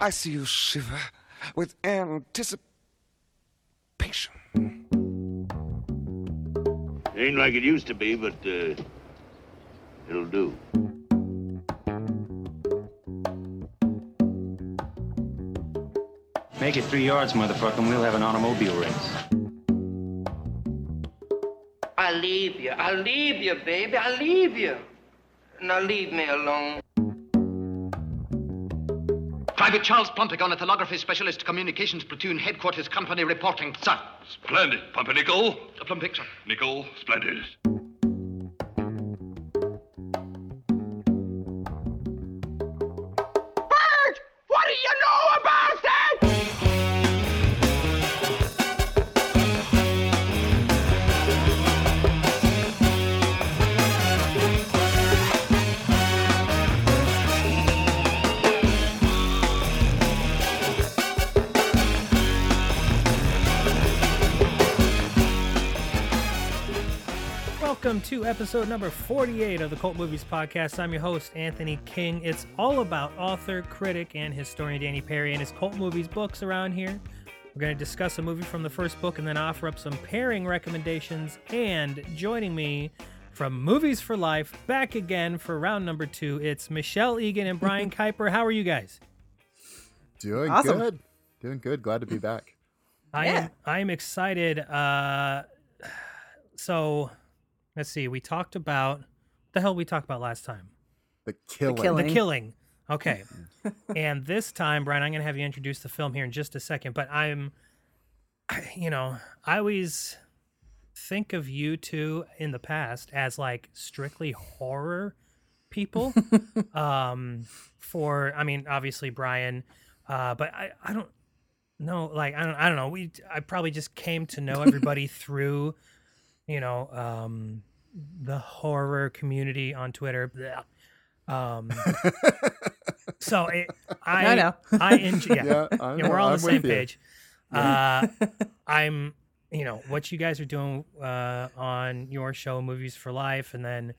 I see you shiver with anticipation. Ain't like it used to be, but uh, it'll do. Make it three yards, motherfucker, and we'll have an automobile race. I'll leave you. I'll leave you, baby. I'll leave you. Now leave me alone. Private Charles Pluntagon, a telegraphy specialist, communications platoon, headquarters company reporting, sir. Splendid. Pumpernickel. A plum picture. Nickel. Splendid. To episode number 48 of the Cult Movies Podcast. I'm your host, Anthony King. It's all about author, critic, and historian Danny Peary and his cult movies books around here. We're going to discuss a movie from the first book and then offer up some pairing recommendations. And joining me from Movies for Life, back again for round number two, it's Michelle Egan and Brian Kuiper. How are you guys? Doing Awesome. good. Doing good. Glad to be back. I Yeah. am I am excited. Uh, so let's see. We talked about the hell we talked about last time. The killing. killing. The killing. Okay. and this time, Brian, I'm going to have you introduce the film here in just a second. But I'm, you know, I always think of you two in the past as like strictly horror people. um, for I mean, obviously Brian, uh, but I I don't know. Like I don't I don't know. We I probably just came to know everybody through, you know, um, the horror community on Twitter. Blah. Um, so it, I know. I enjoy. Yeah, Yeah, yeah, we're all on I'm the same with you. page. Uh, I'm, you know, what you guys are doing uh, on your show, Movies for Life, and then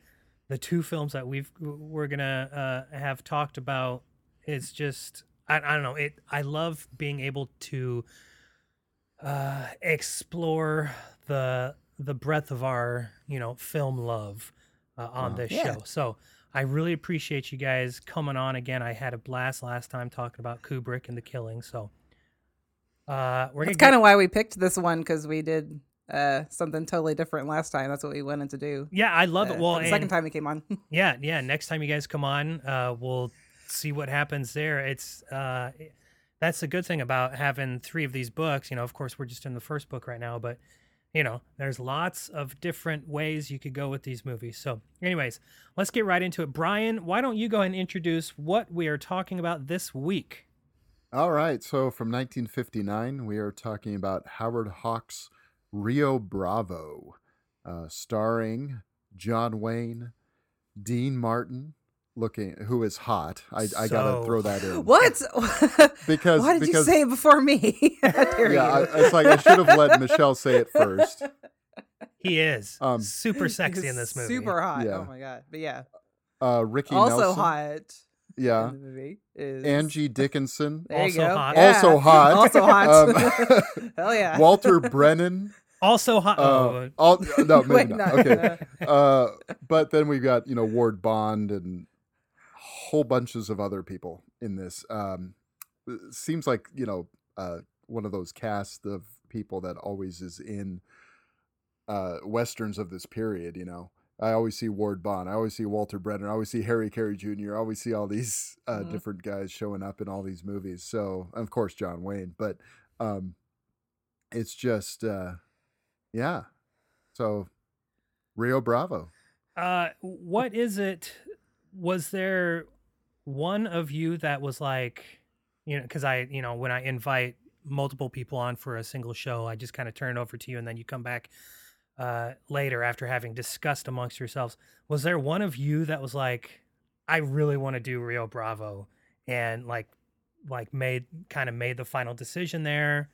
the two films that we've we're gonna uh, have talked about. It's just I, I don't know. It I love being able to uh, explore the the breadth of our you know film love uh, on Wow. this Yeah. show. So I really appreciate you guys coming on again. I had a blast last time talking about Kubrick and the killing. So uh, we're That's kind of why we picked this one because we did uh, something totally different last time. That's what we wanted to do. yeah, I love uh, it. Well, the second time we came on. Yeah, yeah. Next time you guys come on, uh, we'll see what happens there. It's uh, that's the good thing about having three of these books. You know, of course, we're just in the first book right now, but you know, there's lots of different ways you could go with these movies. So, anyways, let's get right into it. Brian, why don't you go ahead and introduce what we are talking about this week? All right. So from 1959, we are talking about Howard Hawks' Rio Bravo, uh, starring John Wayne, Dean Martin, looking who is hot. I, I gotta throw that in. what? Because- why did you say it before me? Yeah. I, it's like I should have let Michelle say it first. He is Um, super sexy in this movie. Super hot. Yeah. Oh my god. But yeah, Uh, Ricky also Nelson, hot. yeah, In the movie is Angie Dickinson, There you Also hot. Yeah. Also hot. Also hot. Um, Hell yeah. Walter Brennan. Also hot. Uh, oh, all, no, maybe Wait, not. no. Okay. Uh, but then we've got you know Ward Bond and whole bunches of other people in this. Um, seems like you know uh, one of those casts of people that always is in uh, westerns of this period. You know, I always see Ward Bond. I always see Walter Brennan. I always see Harry Carey Jr. I always see all these uh, Mhm. different guys showing up in all these movies. So of course John Wayne, but um, it's just uh, yeah. So Rio Bravo. Uh, what is it? Was there one of you that was like, you know, because I, you know, when I invite multiple people on for a single show, I just kind of turn it over to you, and then you come back uh, later after having discussed amongst yourselves. Was there one of you that was like, I really want to do Rio Bravo, and like, like made kind of made the final decision there?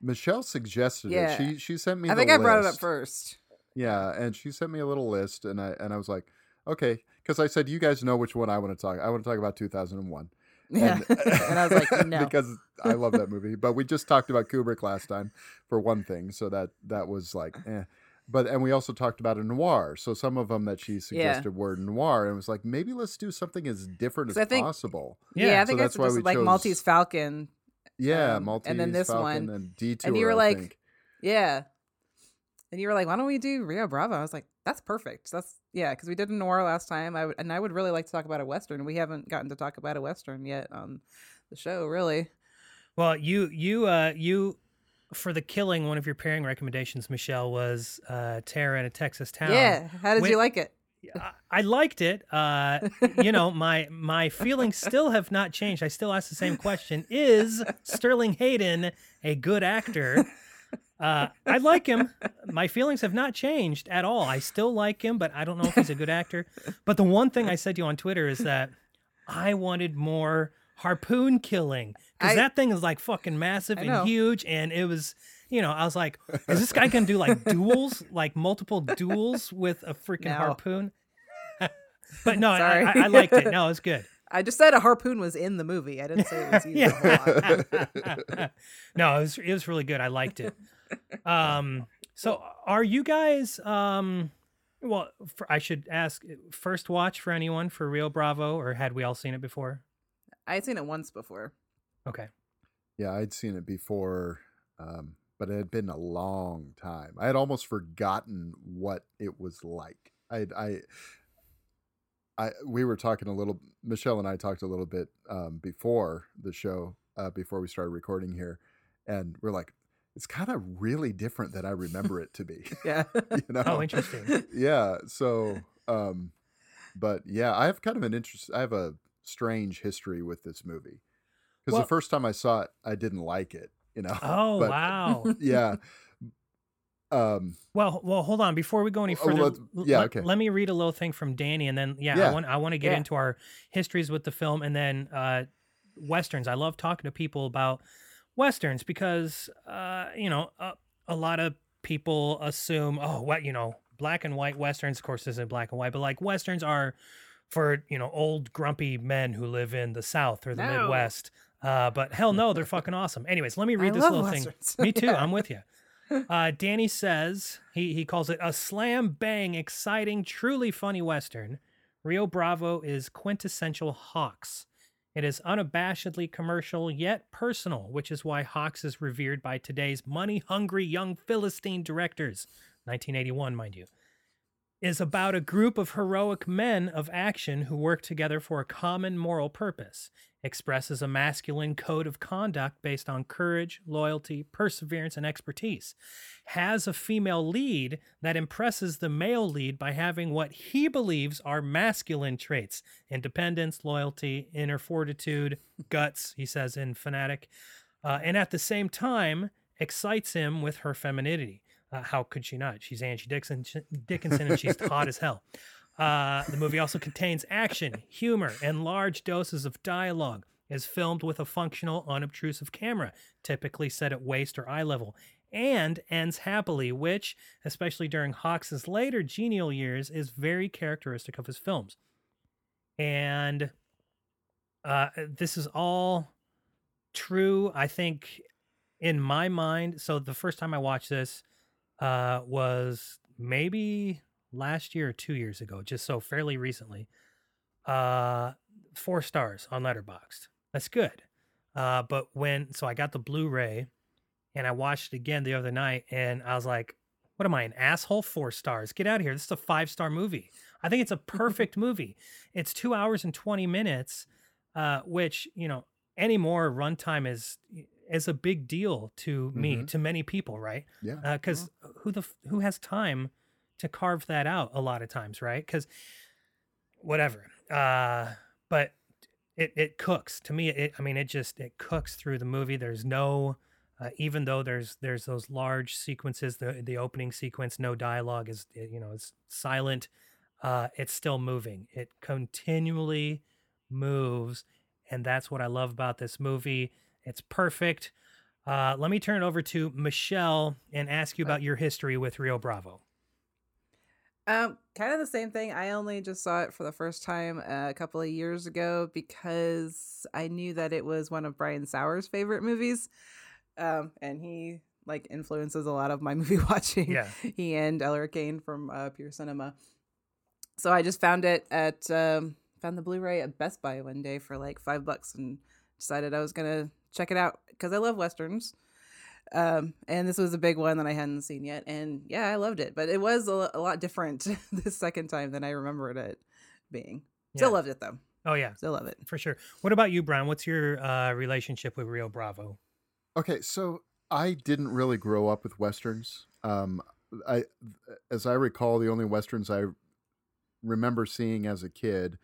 Michelle suggested Yeah. it. She she sent me. I the think I brought it up first. Yeah, and she sent me a little list, and I and I was like, okay, because I said you guys know which one I want to talk. I want to talk about 2001, Yeah. And I was like, no. because I love that movie. But we just talked about Kubrick last time for one thing, so that that was like, eh. But and we also talked about a noir. So some of them that she suggested were noir, and it was like maybe let's do something as different as 'Cause I think- possible. Yeah, Yeah, I think so that's that's why just we like chose- Maltese Falcon. Yeah, Um, Maltese and then this Falcon one, and Detour. and you were I like, think. Yeah. And you were like, why don't we do Rio Bravo? I was like, that's perfect. That's yeah, because we did a noir last time. I would, and I would really like to talk about a western. We haven't gotten to talk about a western yet on the show, really. Well, you you uh you for the killing, one of your pairing recommendations, Michelle, was uh Terror in a Texas Town. Yeah. How did Wait- you like it? I- I liked it. Uh, you know, my my feelings still have not changed. I still ask the same question: Is Sterling Hayden a good actor? Uh, I like him. My feelings have not changed at all. I still like him, but I don't know if he's a good actor. But the one thing I said to you on Twitter is that I wanted more harpoon killing because that thing is like fucking massive and huge, and it was. You know, I was like, is this guy gonna do like duels, like multiple duels with a freaking No. harpoon? but no, I, I, I liked it. No, it was good. I just said a harpoon was in the movie. I didn't say it was used lot. no, it was it was really good. I liked it. Um, so are you guys? Um, well, for, I should ask first watch for anyone for Rio Bravo, or had we all seen it before? I'd seen it once before. Okay. Yeah, I'd seen it before, um, but it had been a long time. I had almost forgotten what it was like. I, I, I, we were talking a little. Michelle and I talked a little bit um, before the show, uh, before we started recording here, and we're like, it's kind of really different than I remember it to be. Yeah. you know? Oh, interesting. yeah. So, um, but yeah, I have kind of an interest. I have a strange history with this movie because Well- the first time I saw it, I didn't like it. You know. Oh But- wow. yeah. Um. Well, well, hold on. Before we go any Oh, further, let's- yeah, let, okay. let me read a little thing from Danny, and then yeah, I want I want to get Yeah. into our histories with the film, and then uh, westerns. I love talking to people about westerns because uh, you know a, a lot of people assume oh what you know black and white westerns. Of course, isn't black and white, but like westerns are for you know old grumpy men who live in the South or the No. Midwest. Uh, but hell no, they're fucking awesome. Anyways, let me read I this little westerns. thing. Me too. Yeah. I'm with you. Uh, Danny says he he calls it a slam bang, exciting, truly funny western. Rio Bravo is quintessential Hawks. It is unabashedly commercial yet personal, which is why Hawks is revered by today's money hungry young Philistine directors. 1981, mind you. Is about a group of heroic men of action who work together for a common moral purpose. Expresses a masculine code of conduct based on courage, loyalty, perseverance, and expertise. Has a female lead that impresses the male lead by having what he believes are masculine traits independence, loyalty, inner fortitude, guts, he says in Fanatic. Uh, and at the same time, excites him with her femininity. Uh, how could she not? She's Angie Dickinson, and she's hot as hell. Uh, the movie also contains action, humor, and large doses of dialogue. Is filmed with a functional, unobtrusive camera, typically set at waist or eye level, and ends happily, which, especially during Hawks's later genial years, is very characteristic of his films. And uh, this is all true, I think, in my mind. So the first time I watched this uh, was maybe last year or two years ago, just so fairly recently. Uh, four stars on Letterboxd. That's good. Uh, but when so I got the Blu-ray and I watched it again the other night, and I was like, "What am I, an asshole? Four stars? Get out of here! This is a five-star movie. I think it's a perfect movie. It's two hours and twenty minutes, uh, which you know any more runtime is is a big deal to me, Mhm. to many people, right? Yeah. because who the who has time to carve that out a lot of times right? Because whatever uh but it it cooks. To me it i mean it just it cooks through the movie. There's no uh, even though there's there's those large sequences the the opening sequence no dialogue is you know it's silent uh it's still moving. It continually moves and that's what i love about this movie. It's perfect. Uh, let me turn it over to Michelle and ask you about your history with Rio Bravo. Um, kind of the same thing. I only just saw it for the first time a couple of years ago because I knew that it was one of Brian Saur's favorite movies, um, and he like influences a lot of my movie watching. Yeah. he and Elric Kane from uh, Pure Cinema. So I just found it at um, found the Blu-ray at Best Buy one day for like five bucks and decided I was gonna check it out because I love westerns. Um, and this was a big one that I hadn't seen yet, and yeah, I loved it. But it was a, a lot different this second time than I remembered it being. Still loved it though. Oh yeah, Still love it. for sure. What about you, Brian? What's your uh, relationship with Rio Bravo? Okay, so I didn't really grow up with westerns. Um, I, as I recall, the only westerns I remember seeing as a kid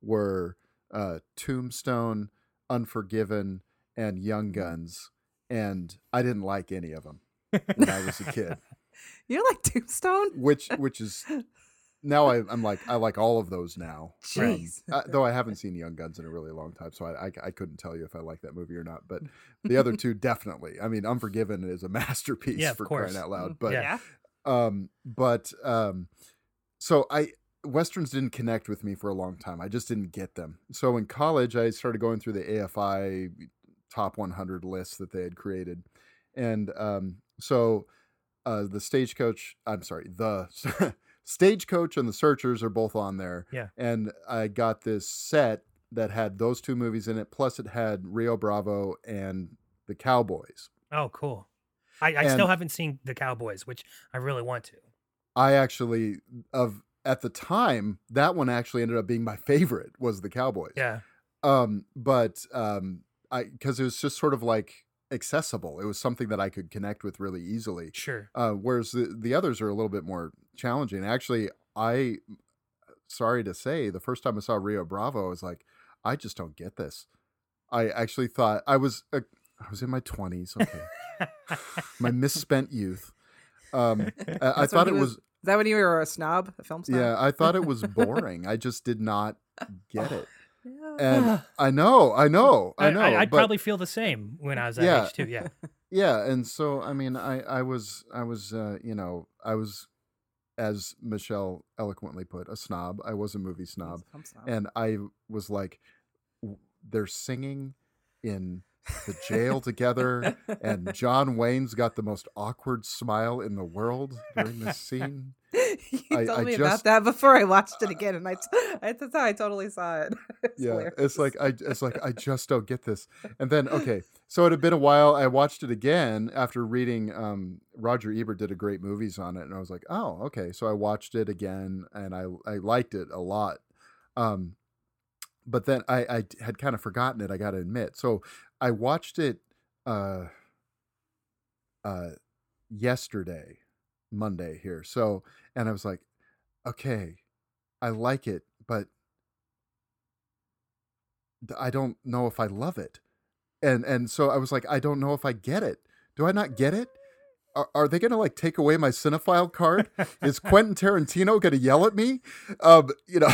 were uh, Tombstone, Unforgiven, and Young Guns, and I didn't like any of them when I was a kid. You don't like Tombstone? Which, which is now I, I'm like I like all of those now. Um, Jeez. uh, though I haven't seen Young Guns in a really long time, so I, I I couldn't tell you if I like that movie or not. But the other two definitely. I mean, Unforgiven is a masterpiece Yeah, of for course. crying out loud. But Yeah. um, but um, so I westerns didn't connect with me for a long time. I just didn't get them. So in college, I started going through the AFI top 100 lists that they had created, and um, so uh, the stagecoach. I'm sorry, the stagecoach and the searchers are both on there. Yeah. and I got this set that had those two movies in it. Plus, it had Rio Bravo and the Cowboys. Oh, cool. I, I still haven't seen the Cowboys, which I really want to. I actually of at the time that one actually ended up being my favorite was the Cowboys. Yeah. Um, but um, I because it was just sort of like accessible. It was something that I could connect with really easily. Sure. Uh, whereas the the others are a little bit more challenging. Actually, I sorry to say, the first time I saw Rio Bravo, I was like, I just don't get this. I actually thought I was uh, I was in my twenties. Okay, my misspent youth. Um, I, I thought it was Is that when you were a snob, a film snob? yeah, I thought it was boring. I just did not get it. Yeah. And I know, I know, I know. I, would but probably feel the same when I was that Yeah. age too. Yeah. yeah, and so I mean, I I was I was uh, you know I was, as Michelle eloquently put, a snob. I was a movie snob, snob. and I was like, w- they're singing in the jail together, and John Wayne's got the most awkward smile in the world during this scene. you I- told I me just- about that before I watched it again, and I, I that's how I totally saw it. It's yeah hilarious. it's like i it's like i just don't get this and then okay so it had been a while i watched it again after reading um roger ebert did a great movies on it and i was like oh okay so i watched it again and i i liked it a lot um but then i i had kind of forgotten it i gotta admit so i watched it uh uh yesterday monday here so and i was like okay i like it but I don't know if I love it. And and so I was like, I don't know if I get it. Do I not get it? Are, are they gonna like take away my cinephile card? Is Quentin Tarantino gonna yell at me? Um, you know,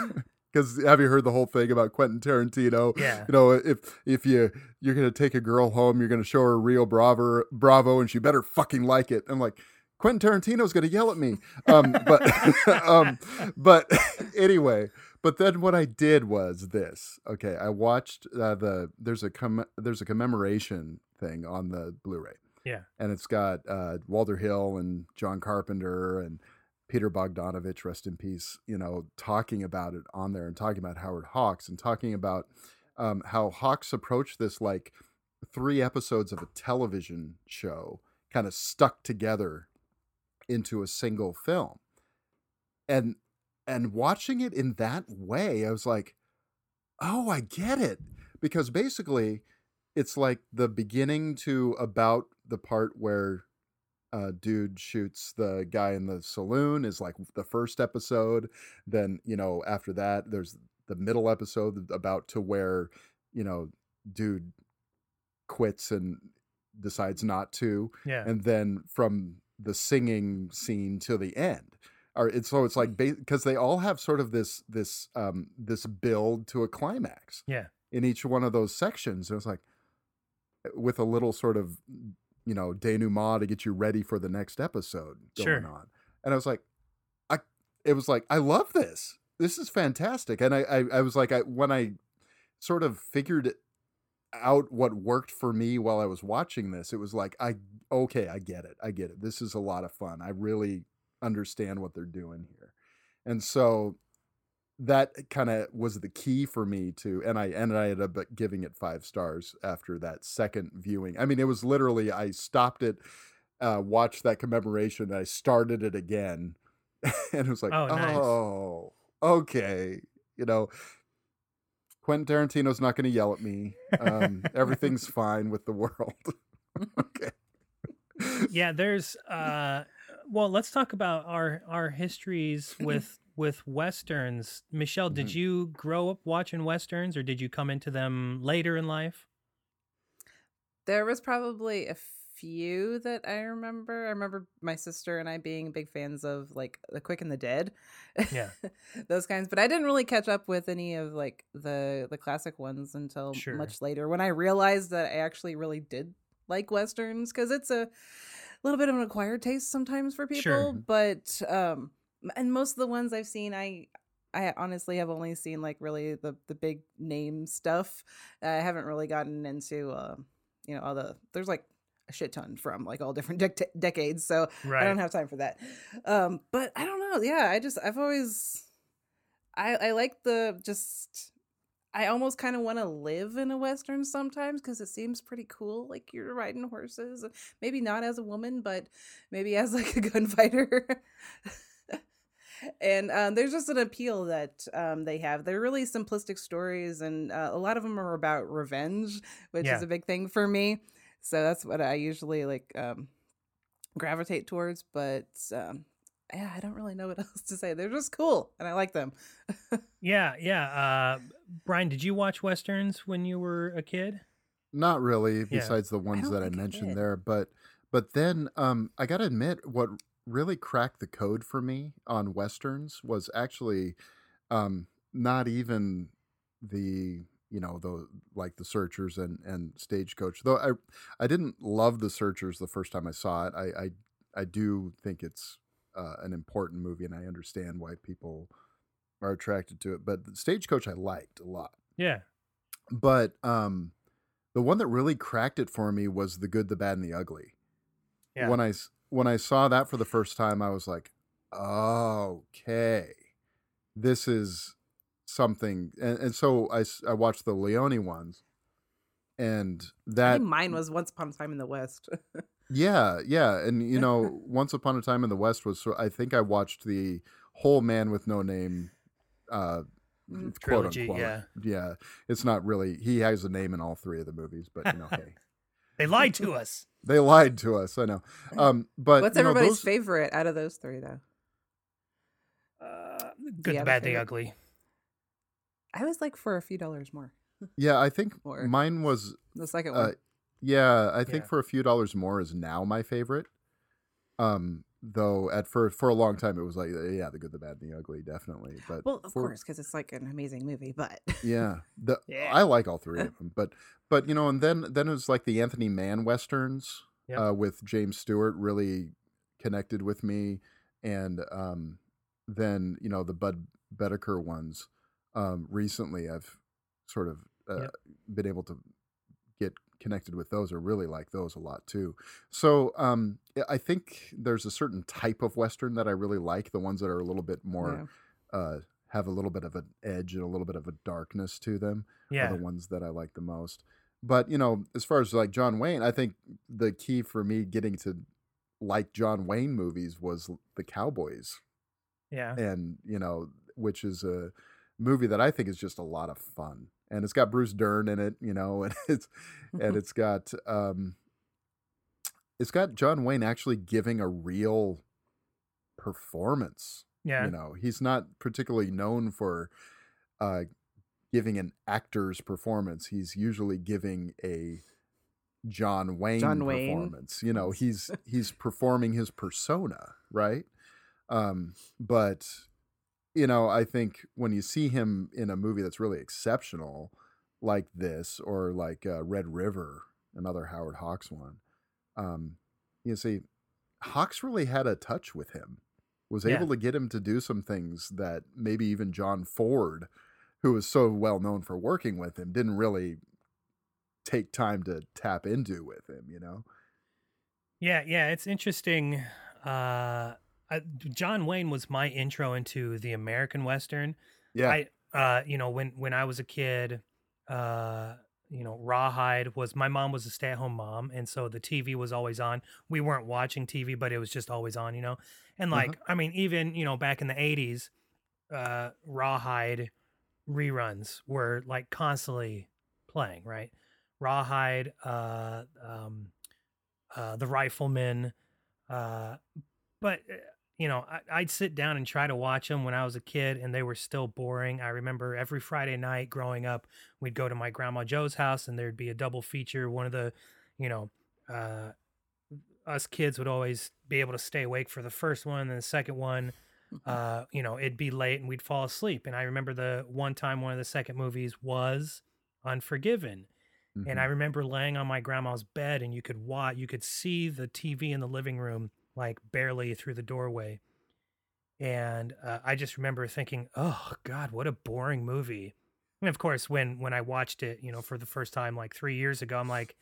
because have you heard the whole thing about Quentin Tarantino? Yeah. You know, if if you you're gonna take a girl home, you're gonna show her Rio Bravo, Bravo, and she better fucking like it. I'm like, Quentin Tarantino's gonna yell at me. Um, but um, but anyway, but then what I did was this. Okay, I watched uh, the there's a com- there's a commemoration thing on the Blu-ray, Yeah. and it's got uh, Walter Hill and John Carpenter and Peter Bogdanovich, rest in peace. You know, talking about it on there and talking about Howard Hawks and talking about um, how Hawks approached this like three episodes of a television show kind of stuck together into a single film and and watching it in that way i was like oh i get it because basically it's like the beginning to about the part where uh dude shoots the guy in the saloon is like the first episode then you know after that there's the middle episode about to where you know dude quits and decides not to Yeah. and then from the singing scene to the end or it's so it's like because they all have sort of this this um this build to a climax Yeah. in each one of those sections it was like with a little sort of you know denouement to get you ready for the next episode going Sure. on and i was like i it was like I love this. This is fantastic. And I I, I was like I when I sort of figured out what worked for me while I was watching this, it was like I okay, I get it. I get it. This is a lot of fun. I really understand what they're doing here. And so that kind of was the key for me to and I and I ended up giving it 5 stars after that second viewing. I mean, it was literally I stopped it uh watched that commemoration and I started it again and it was like, Oh, nice. "Oh, okay." You know, Quentin Tarantino's not going to yell at me. Um, everything's fine with the world. okay. yeah there's uh well let's talk about our our histories with with westerns michelle did Mhm. you grow up watching westerns or did you come into them later in life There was probably a few that I remember. I remember my sister and I being big fans of like The Quick and the Dead. Yeah. Those kinds, but I didn't really catch up with any of like the the classic ones until Sure. much later when I realized that I actually really did like westerns cuz it's a little bit of an acquired taste sometimes for people, Sure. but um and most of the ones I've seen I I honestly have only seen like really the the big name stuff. I haven't really gotten into uh, you know all the there's like a shit ton from like all different dec- decades, so I don't have time for that. Um, but I don't know. Yeah, I just I've always I I like the just I almost kind of want to live in a western sometimes because it seems pretty cool. Like you're riding horses, maybe not as a woman, but maybe as like a gunfighter. And um, there's just an appeal that um, they have. They're really simplistic stories, and uh, a lot of them are about revenge, which Yeah. is a big thing for me. So that's what I usually like um, gravitate towards. But um, yeah, I don't really know what else to say. They're just cool, and I like them. yeah yeah uh brian did you watch westerns when you were a kid Not really, besides the ones don't that I think I mentioned there. But but then um, I got to admit, what really cracked the code for me on westerns was actually um, not even the you know the like the Searchers and and Stagecoach. Though I I didn't love the Searchers the first time I saw it. I I, I do think it's uh, an important movie, and I understand why people are attracted to it. But the Stagecoach I liked a lot yeah but um the one that really cracked it for me was the good the bad and the ugly yeah when i when i saw that for the first time i was like okay this is something and, and so I watched the leone ones and I that think mine was Once Upon a Time in the West. yeah yeah and you know once upon a time in the west was so i think i watched the whole man with no name uh Mm. quote unquote yeah. yeah it's not really he has a name in all three of the movies but you know hey they lied to us They lied to us. I know. Um, but What's you know, everybody's those- favorite out of those three, though? uh, you good the bad the ugly I was like for a few dollars more. Yeah, I think Or- mine was. The second Uh, one. yeah, I think Yeah. for a few dollars more is now my favorite. Um, though at first for a long time it was like yeah, the good, the bad, and the ugly, definitely. But well, of for- course, because it's like an amazing movie. But yeah, the Yeah. I like all three of them. But but you know, and then then it was like the Anthony Mann westerns Yep. uh, with James Stewart really connected with me, and um, then you know the Budd Boetticher ones. Um, recently, I've sort of uh, Yep. been able to get connected with those or really like those a lot too. So um, I- think there's a certain type of western that I really like, the ones that are a little bit more Yeah. uh, have a little bit of an edge and a little bit of a darkness to them yeah are the ones that I like the most. But you know, as far as like John Wayne, I think the key for me getting to like John Wayne movies was the Cowboys, yeah and you know, which is a movie that I think is just a lot of fun, and it's got Bruce Dern in it, you know, and it's and it's got um, it's got John Wayne actually giving a real performance yeah. you know? He's not particularly known for uh giving an actor's performance. He's usually giving a john wayne John Wayne. performance you know? He's he's performing his persona right? Um but you know i think when you see him in a movie that's really exceptional like this or like uh, red river another howard hawks one um you see hawks really had a touch with him was Yeah. able to get him to do some things that maybe even John Ford, who was so well known for working with him, didn't really take time to tap into with him, you know? Yeah, yeah, it's interesting. Uh, I, John Wayne was my intro into the American Western. Yeah. I, uh, you know, when when I was a kid, uh, you know, Rawhide was my mom was a stay at home mom, and so the TV was always on. We weren't watching TV, but it was just always on, you know. And Uh-huh. like, I mean, even you know, back in the '80s, uh, Rawhide reruns were like constantly playing, right? Rawhide, uh, um, uh, the Rifleman, uh, but uh, you know, I, I'd sit down and try to watch them when I was a kid, and they were still boring. I remember every Friday night growing up, we'd go to my grandma Joe's house, and there'd be a double feature. One of the, you know, uh, us kids would always be able to stay awake for the first one, and the second one, uh, you know, it'd be late and we'd fall asleep. And I remember the one time one of the second movies was Unforgiven. And I Mhm. remember laying on my grandma's bed and you could watch, you could see the TV in the living room like barely through the doorway. And uh, I just remember thinking, "Oh God, what a boring movie." And of course, when when I watched it, you know, for the first time like three years ago, I'm like,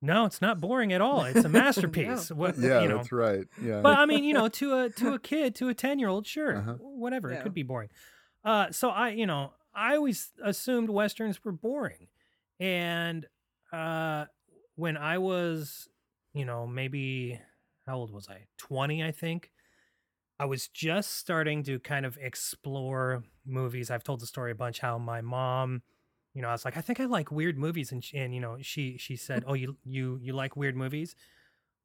"No, it's not boring at all. It's a masterpiece." What yeah, you know? that's right. Yeah. but I mean, you know, to a to a kid, to a ten year old, sure, Uh-huh. whatever, it could be boring. Uh, so I, you know, I always assumed westerns were boring, and uh, when I was, you know, maybe how old was I? Twenty, I think. I was just starting to kind of explore movies. I've told the story a bunch how my mom, you know, I was like, I think I like weird movies, and she, and you know, she she said, "Oh, you you you like weird movies."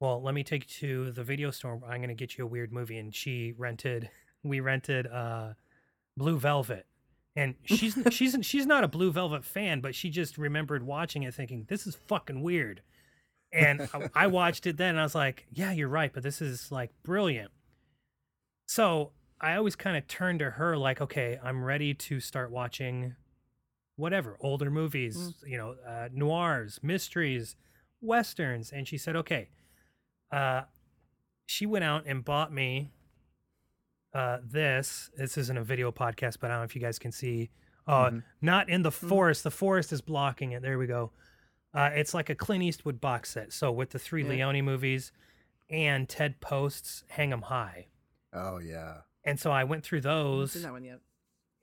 Well, let me take you to the video store. I'm going to get you a weird movie. And she rented, we rented uh, Blue Velvet. And she's she's she's not a Blue Velvet fan, but she just remembered watching it, thinking this is fucking weird. And I, I watched it then, and I was like, yeah, you're right, but this is like brilliant. So I always kind of turned to her, like, okay, I'm ready to start watching whatever older movies, you know, uh, noirs, mysteries, westerns. And she said, okay, uh, she went out and bought me uh, this. This isn't a video podcast, but I don't know if you guys can see. Uh, Mhm. Not in the forest. The forest is blocking it. There we go. Uh, it's like a Clint Eastwood box set. So with the three Yeah. Leone movies and Ted Post's Hang 'em High. oh yeah. And so I went through those seen that one yet.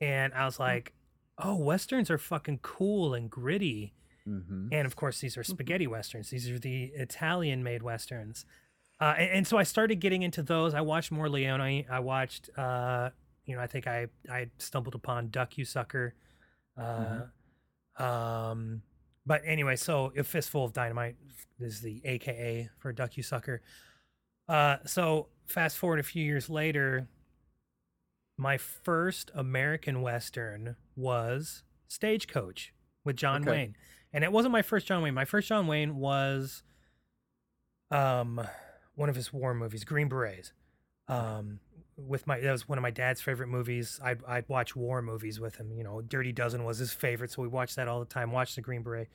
and I was like, oh, westerns are fucking cool and gritty. hmm And of course, these are spaghetti westerns. These are the Italian made westerns. Uh, and, and so I started getting into those. I watched more Leone. I watched, uh, you know, I think I, I stumbled upon Duck You Sucker. Uh, um, but anyway, so A Fistful of Dynamite is the AKA for Duck You Sucker. Uh, so fast forward a few years later, my first American Western was Stagecoach with John Okay. Wayne. And it wasn't my first John Wayne. My first John Wayne was um one of his war movies, Green Berets. Um with my that was one of my dad's favorite movies. I'd I'd watch war movies with him. You know, Dirty Dozen was his favorite, so we watched that all the time. Watched the Green Beret.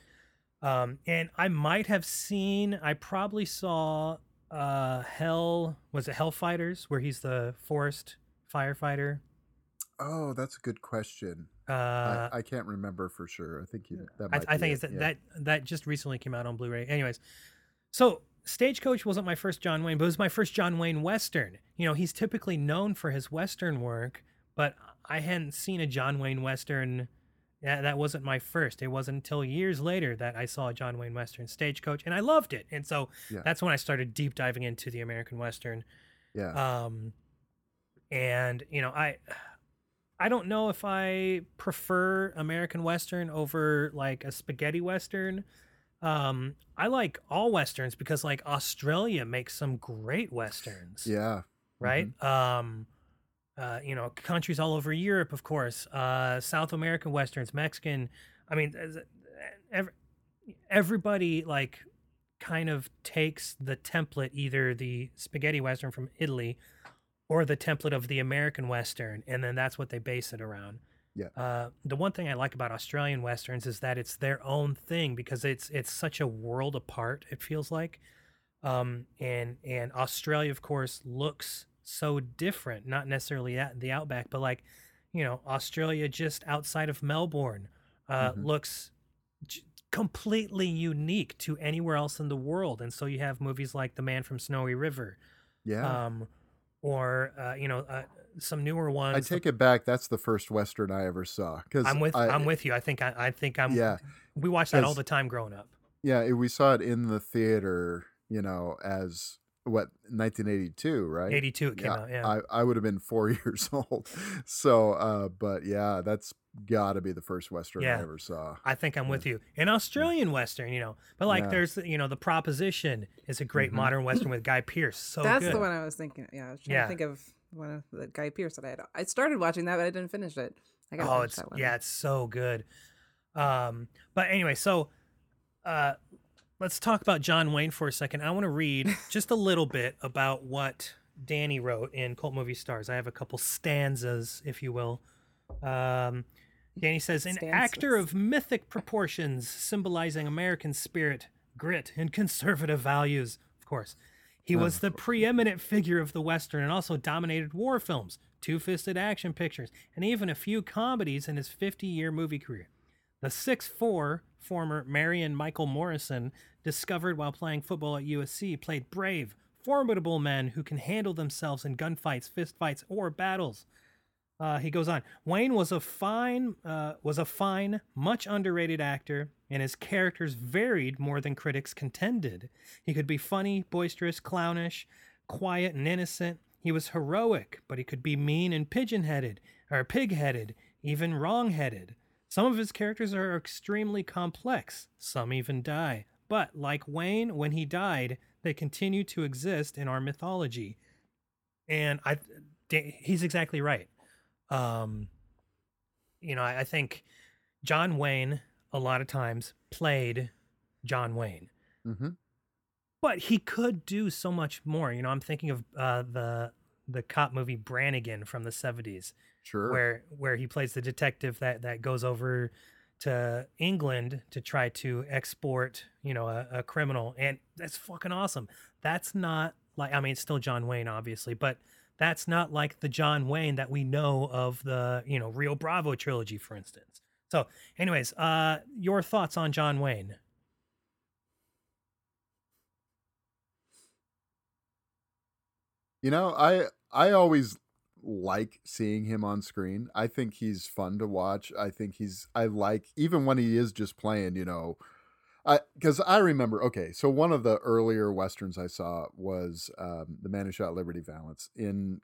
Um, and I might have seen. I probably saw uh Hell. Was it Hellfighters, where he's the forest firefighter? Oh, that's a good question. Uh, I, I can't remember for sure. I think you, that I, might I think it, it's that, yeah. that that just recently came out on Blu-ray. Anyways, so Stagecoach wasn't my first John Wayne, but it was my first John Wayne Western. You know, he's typically known for his Western work, but I hadn't seen a John Wayne Western. That wasn't my first. It wasn't until years later that I saw a John Wayne Western Stagecoach, and I loved it. And so Yeah. that's when I started deep diving into the American Western. Yeah. Um, and you know, I I don't know if I prefer American Western over like a spaghetti Western. Um, I like all westerns because like Australia makes some great westerns, yeah. right? Um, uh, you know, countries all over Europe, of course, uh, South American westerns, Mexican. I mean, there's- ev- everybody like kind of takes the template, either the spaghetti western from Italy or the template of the American Western, and then that's what they base it around. Yeah. Uh, the one thing I like about Australian westerns is that it's their own thing because it's it's such a world apart. It feels like, um, and and Australia, of course, looks so different. Not necessarily at the outback, but like, you know, Australia just outside of Melbourne uh, Mhm. looks j- completely unique to anywhere else in the world. And so you have movies like The Man from Snowy River, Yeah. um, or uh, you know, uh, some newer ones. I take it back. That's the first western I ever saw. Because I'm with I, I'm with you. I think I, I think I'm. Yeah. We watched that all the time growing up. Yeah, it- we saw it in the theater. You know, as what 1982, right? 82 it came out. Yeah. I, I would have been four years old. So, uh, but yeah, that's got to be the first western Yeah. I ever saw. I think I'm with you. An Australian western, you know, but like Yeah. there's you know the proposition is a great Mhm. modern western with Guy Pearce. So That's good. the one I was thinking. Yeah, I was trying Yeah. to think of one of the Guy Pearce that I had. I started watching that, but I didn't finish it. I got oh, it's yeah, it's so good. Um, but anyway, so uh, let's talk about John Wayne for a second. I want to read just a little bit about what Danny wrote in Cult Movie Stars. I have a couple stanzas, if you will. Um, Danny says, an actor of mythic proportions, symbolizing American spirit, grit, and conservative values. Of course, he was the preeminent figure of the Western and also dominated war films, two fisted action pictures, and even a few comedies in his 50 year movie career. The 6'4 former Marion Michael Morrison, discovered while playing football at USC, played brave, formidable men who can handle themselves in gunfights, fistfights, or battles. Uh, he goes on. Wayne was a fine, uh, was a fine, much underrated actor, and his characters varied more than critics contended. He could be funny, boisterous, clownish, quiet, and innocent. He was heroic, but he could be mean and pigeon-headed, or pig-headed, even wrong-headed. Some of his characters are extremely complex. Some even die. But like Wayne, when he died, they continue to exist in our mythology. And I, he's exactly right. Um, you know, I, I think John Wayne a lot of times played John Wayne, Mm-hmm. but he could do so much more. You know, I'm thinking of uh, the the cop movie Brannigan from the 70s, Sure. where where he plays the detective that that goes over to England to try to export, you know, a, a criminal, and that's fucking awesome. That's not like I mean, it's still John Wayne, obviously, but that's not like the John Wayne that we know of the you know Rio Bravo trilogy, for instance. So, anyways, uh, your thoughts on John Wayne? You know, I I always like seeing him on screen. I think he's fun to watch. I think he's I like even when he is just playing, you know, I because I remember okay, so one of the earlier westerns I saw was um, The Man Who Shot Liberty Valance in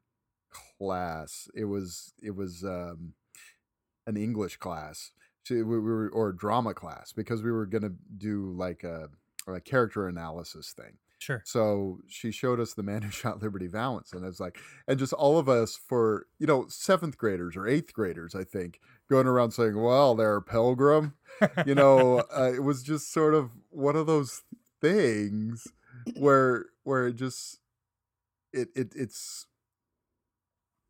class. It was it was um, an English class. So we we were or drama class because we were gonna do like a, a character analysis thing. Sure. So she showed us the man who shot Liberty Valance, and it's like, and just all of us for you know seventh graders or eighth graders, I think, going around saying, "Well, they're Pilgrim," you know, uh, it was just sort of one of those things where where it just it it it's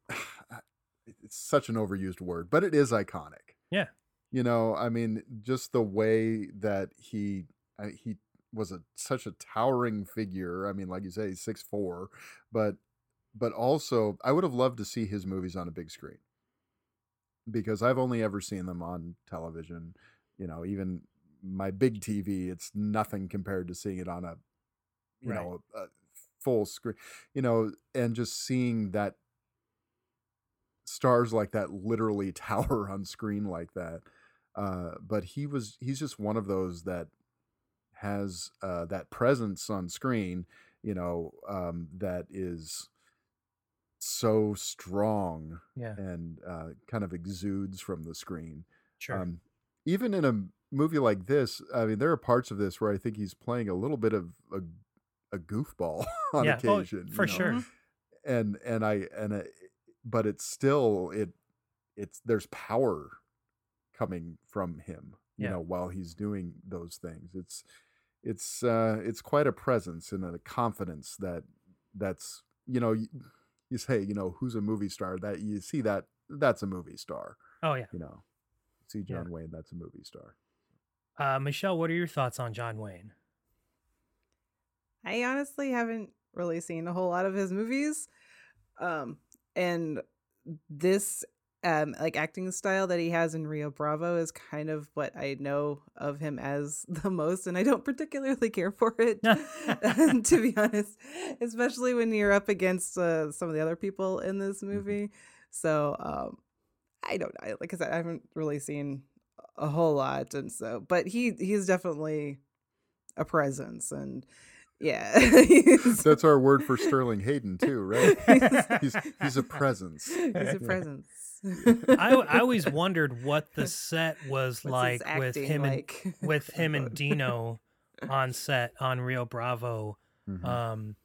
it's such an overused word, but it is iconic. Yeah. You know, I mean, just the way that he uh, he was a such a towering figure. I mean, like you say, six four, but but also I would have loved to see his movies on a big screen because I've only ever seen them on television. You know, even my big TV, it's nothing compared to seeing it on a you Right. know a full screen. You know, and just seeing that stars like that literally tower on screen like that. Uh, but he was he's just one of those that has uh, that presence on screen, you know, um, that is so strong Yeah. and uh, kind of exudes from the screen. Sure. Um, even in a movie like this, I mean, there are parts of this where I think he's playing a little bit of a, a goofball on yeah. oh, occasion, you for know? sure. and and I and I, but it's still it it's there's power coming from him you Yeah. know while he's doing those things it's it's uh it's quite a presence and a confidence that that's you know you, you say you know who's a movie star that you see that that's a movie star Oh yeah. you know see Yeah. John Wayne that's a movie star Uh, Michelle, what are your thoughts on John Wayne? I honestly haven't really seen a whole lot of his movies. Um, and this um like acting style that he has in Rio Bravo is kind of what I know of him as the most and I don't particularly care for it to be honest especially when you're up against uh, some of the other people in this movie. So um I don't know like I said I haven't really seen a whole lot and so but he he's definitely a presence and yeah That's our word for Sterling Hayden too, right? he's he's a presence. he's a presence I, I always wondered what the set was What's like with him like? and with him and Dino on set on Rio Bravo. Mhm. Um,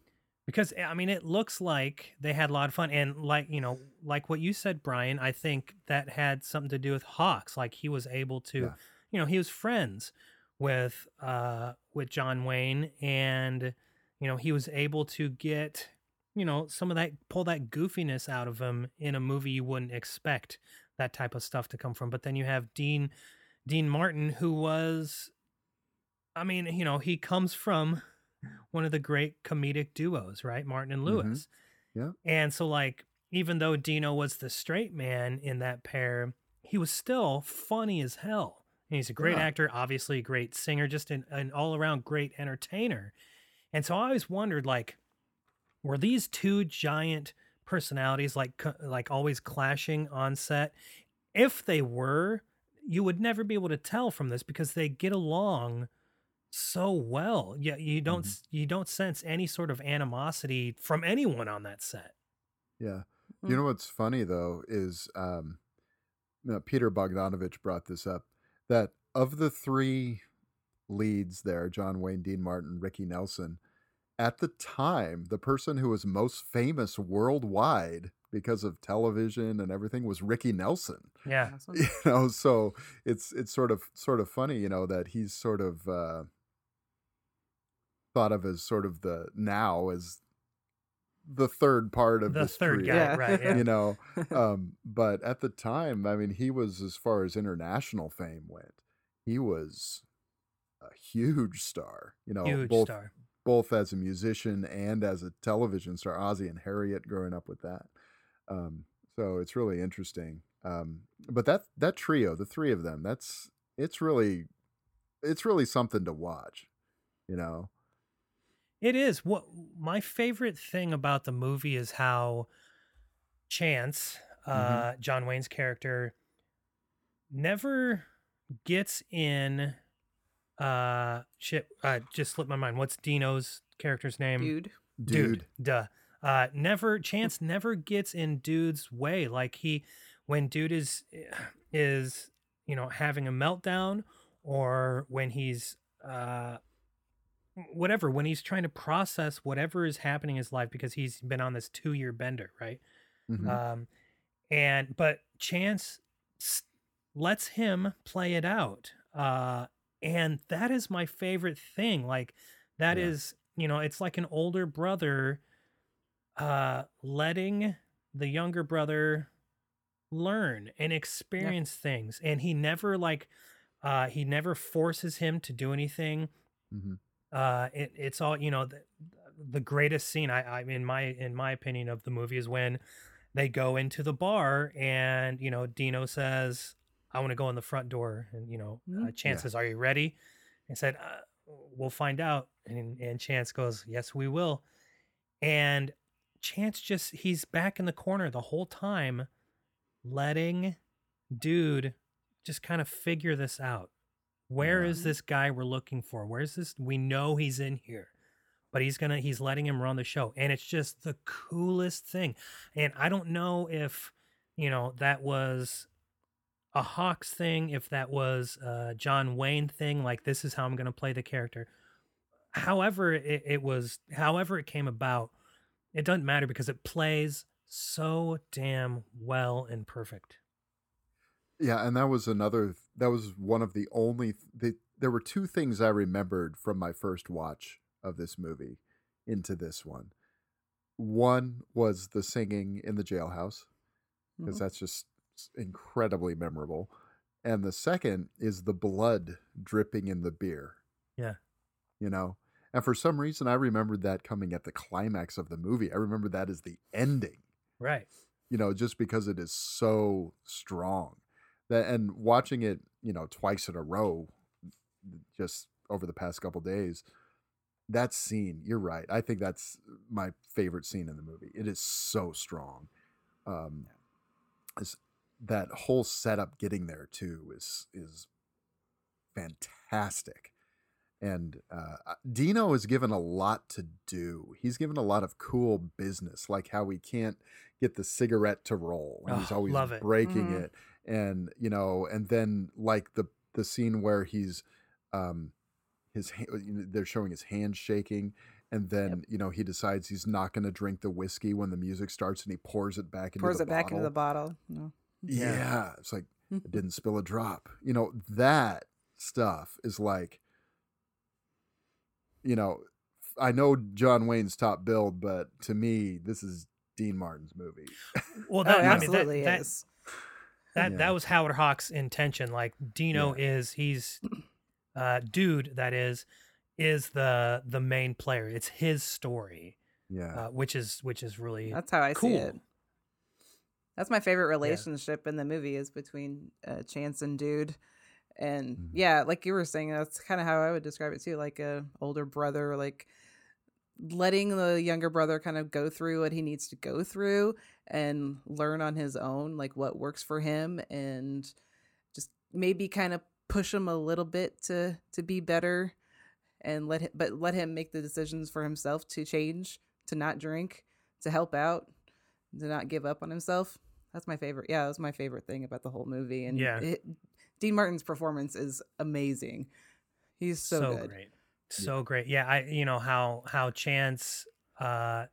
because I mean, it looks like they had a lot of fun, and like you know, like what you said, Brian. I think that had something to do with Hawks. Like he was able to, Yeah. you know, he was friends with uh with John Wayne, and you know, he was able to get you know some of that pull that goofiness out of him in a movie you wouldn't expect that type of stuff to come from. But then you have Dean Dean Martin, who was, I mean, you know, he comes from one of the great comedic duos, right? Martin and Mhm. Lewis. Yeah. And so, like, even though Dino was the straight man in that pair, he was still funny as hell. And he's a great Yeah. actor, obviously a great singer, just an, an all around great entertainer. And so I always wondered, like, were these two giant personalities like like always clashing on set? If they were, you would never be able to tell from this because they get along so well. Yeah, you don't s you don't sense any sort of animosity from anyone on that set. Yeah. Mm. You know what's funny though is um, you know, Peter Bogdanovich brought this up that of the three leads there, John Wayne, Dean Martin, Ricky Nelson, at the time, the person who was most famous worldwide because of television and everything was Ricky Nelson. Yeah. You know, so it's it's sort of sort of funny, you know, that he's sort of uh, thought of as sort of the now as the third part of The this third trio guy, Yeah. right? Yeah. you know um but at the time i mean he was as far as international fame went he was a huge star you know Huge both star. both as a musician and as a television star ozzie and harriet growing up with that um so it's really interesting um but that that trio the three of them that's it's really it's really something to watch you know It is. What my favorite thing about the movie is how Chance, uh, John Wayne's character, never gets in. Uh, shit. Uh, just slipped my mind. What's Dino's character's name? Dude. dude, Duh. Uh, never Chance never gets in Dude's way. Like he, when Dude is is you know having a meltdown, or when he's uh whatever when he's trying to process whatever is happening in his life because he's been on this two year bender, right? Mhm. Um, and but Chance s- lets him play it out. Uh, and that is my favorite thing. Like that is, Yeah. you know, it's like an older brother uh letting the younger brother learn and experience things and he never like uh he never forces him to do anything Mhm. Uh it, it's all you know the, the greatest scene I, I in my in my opinion of the movie is when they go into the bar and you know dino says i want to go in the front door and you know uh, Mhm. chance Yeah. says are you ready and said uh, we'll find out and and chance goes yes we will and chance just he's back in the corner the whole time letting dude just kind of figure this out Where is Yeah. this guy we're looking for? Where's this we know he's in here but he's gonna he's letting him run the show and it's just the coolest thing and i don't know if you know that was a hawks thing if that was a john wayne thing like this is how i'm gonna play the character. However it, it was however it came about it doesn't matter because it plays so damn well and perfect Yeah, and that was another. That was one of the only. The, there were two things I remembered from my first watch of this movie into this one. One was the singing in the jailhouse because Mhm. that's just incredibly memorable, and the second is the blood dripping in the beer. Yeah. you know. And for some reason, I remembered that coming at the climax of the movie. I remember that as the ending. Right. you know, just because it is so strong. That and watching it, you know, twice in a row, just over the past couple days, that scene, you're right. I think that's my favorite scene in the movie. It is so strong. Um, is that whole setup getting there too is is fantastic. And uh, Dino is given a lot to do. He's given a lot of cool business, like how he can't get the cigarette to roll. And he's Oh, always love it. breaking Mhm. it. And, you know, and then like the the scene where he's um his ha- you know, they're showing his hand shaking and then you know he decides he's not going to drink the whiskey when the music starts and he pours it back into Pours the it back bottle. into the bottle. No. Yeah. It's like it didn't spill a drop. You know, that stuff is like you know, I know John Wayne's top build, but to me, this is Dean Martin's movie. Well, Oh, that, I mean, that, absolutely that, is. That Yeah. that was Howard Hawks' intention. Like Dino is he's uh dude that is is the the main player. It's his story, Yeah. uh, which is which is really That's how I cool. see it. That's my favorite relationship in the movie is between uh, Chance and Dude. And Mhm. yeah, like you were saying, that's kind of how I would describe it too. Like a older brother, like letting the younger brother kind of go through what he needs to go through and learn on his own, like what works for him, and just maybe kind of push him a little bit to to be better, and let him, but let him make the decisions for himself to change, to not drink, to help out, to not give up on himself. That's my favorite. Yeah, that's my favorite thing about the whole movie. And Yeah. it, Dean Martin's performance is amazing. He's so, good. great so great yeah i you know how how chance uh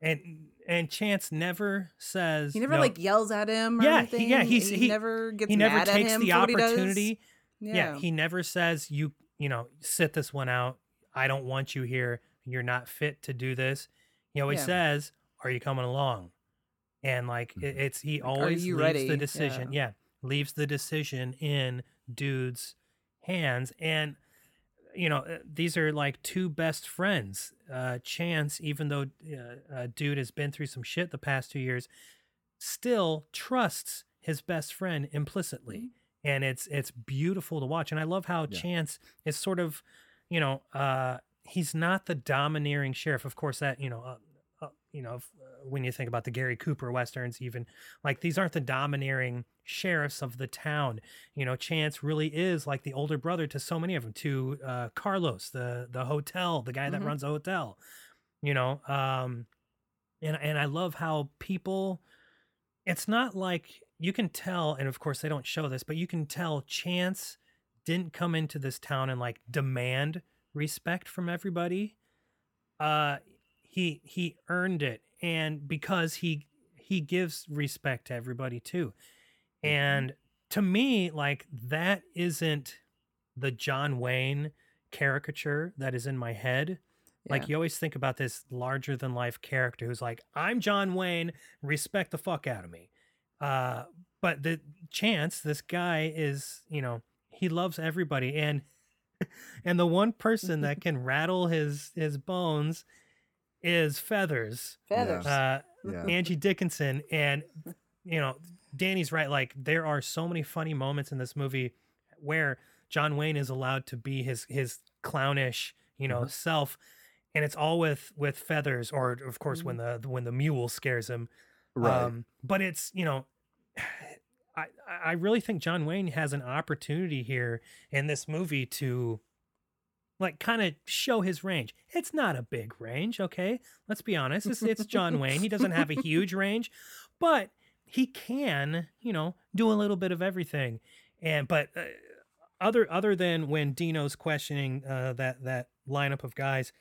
and and chance never says He never no. like yells at him. Or Yeah, he- yeah, he's- he, he- never gets he never takes the opportunity Yeah. yeah he never says you you know sit this one out i don't want you here you're not fit to do this he always Yeah. says are you coming along and like it, Mhm. it's he always leaves ready?" the decision Yeah. yeah leaves the decision in dude's hands and you know uh, these are like two best friends uh chance even though uh, uh, dude has been through some shit the past two years still trusts his best friend implicitly. And it's it's beautiful to watch. And i love how Yeah. chance is sort of you know uh he's not the domineering sheriff. Of course that you know uh, you know if, uh, when you think about the gary cooper westerns even like these aren't the domineering sheriffs of the town you know chance really is like the older brother to so many of them to uh carlos the the hotel the guy that Mhm. runs the hotel you know um and and i love how people it's not like you can tell and of course they don't show this but you can tell chance didn't come into this town and like demand respect from everybody uh he he earned it and because he he gives respect to everybody too. And to me like that isn't the john wayne caricature that is in my head. Like you always think about this larger than life character who's like, I'm John Wayne, respect the fuck out of me. Uh, but the chance, this guy is, you know, he loves everybody, and and the one person that can rattle his his bones is Feathers, Feathers. uh, Yeah. Angie Dickinson, and you know, Danny's right. Like there are so many funny moments in this movie where John Wayne is allowed to be his his clownish, you know, self, and it's all with with feathers, or of course when the when the mule scares him. Right. Um, but it's you know, I I really think John Wayne has an opportunity here in this movie to like kind of show his range. It's not a big range, okay? Let's be honest. It's, it's John Wayne. He doesn't have a huge range, but he can, you know, do a little bit of everything. And but uh, other other than when Dino's questioning uh, that that lineup of guys,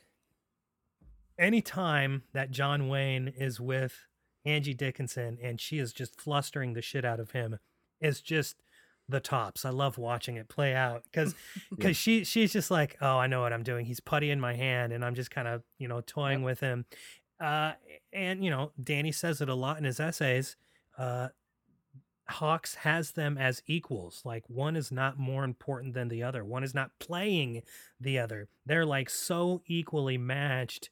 anytime that John Wayne is with Angie Dickinson and she is just flustering the shit out of him, is just the tops. I love watching it play out because because she she's just like, oh, I know what I'm doing. He's putty in my hand, and I'm just kind of you know toying with him. Uh, and you know, Danny says it a lot in his essays. Uh, Hawks has them as equals. Like one is not more important than the other. One is not playing the other. They're like so equally matched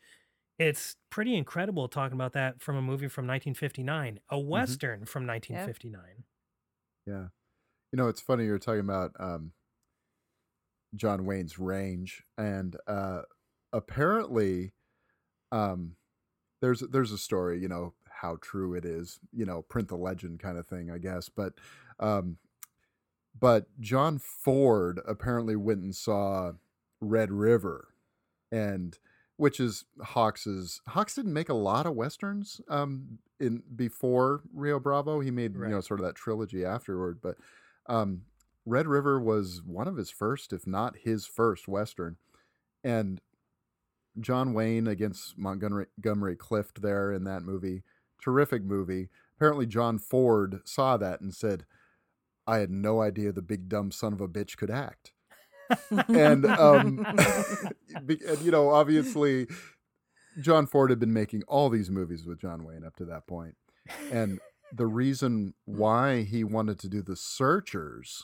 it's pretty incredible talking about that from a movie from 1959, a Mm-hmm. western from 1959. Yeah. You know, it's funny you're talking about um, John Wayne's range, and uh, apparently, um, there's there's a story. You know how true it is. You know, print the legend kind of thing, I guess. But um, but John Ford apparently went and saw Red River, and which is Hawks's. Hawks didn't make a lot of westerns um, in before Rio Bravo. He made you know sort of that trilogy afterward, but um, Red River was one of his first, if not his first western, and John Wayne against Montgomery Montgomery Clift there in that movie, terrific movie. Apparently, John Ford saw that and said, "I had no idea the big dumb son of a bitch could act." and um and you know obviously john ford had been making all these movies with john wayne up to that point and the reason why he wanted to do the searchers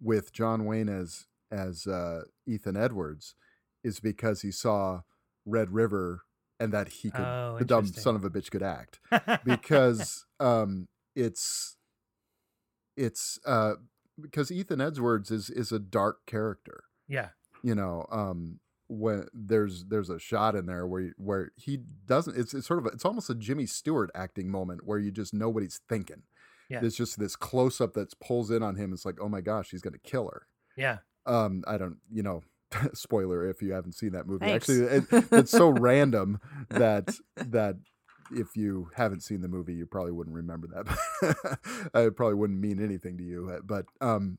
with john wayne as as uh ethan edwards is because he saw red river and that he could Oh, the dumb son of a bitch could act because um it's it's uh because Ethan Edwards is is a dark character. yeah. You know, um when there's there's a shot in there where where he doesn't it's it's sort of a, it's almost a Jimmy Stewart acting moment where you just know what he's thinking. Yeah. There's just this close up that pulls in on him. It's like, oh my gosh, he's gonna kill her. Yeah. Um, I don't, you know, spoiler if you haven't seen that movie. Thanks. Actually, it, it's so random that that if you haven't seen the movie, you probably wouldn't remember that. it probably wouldn't mean anything to you. But um,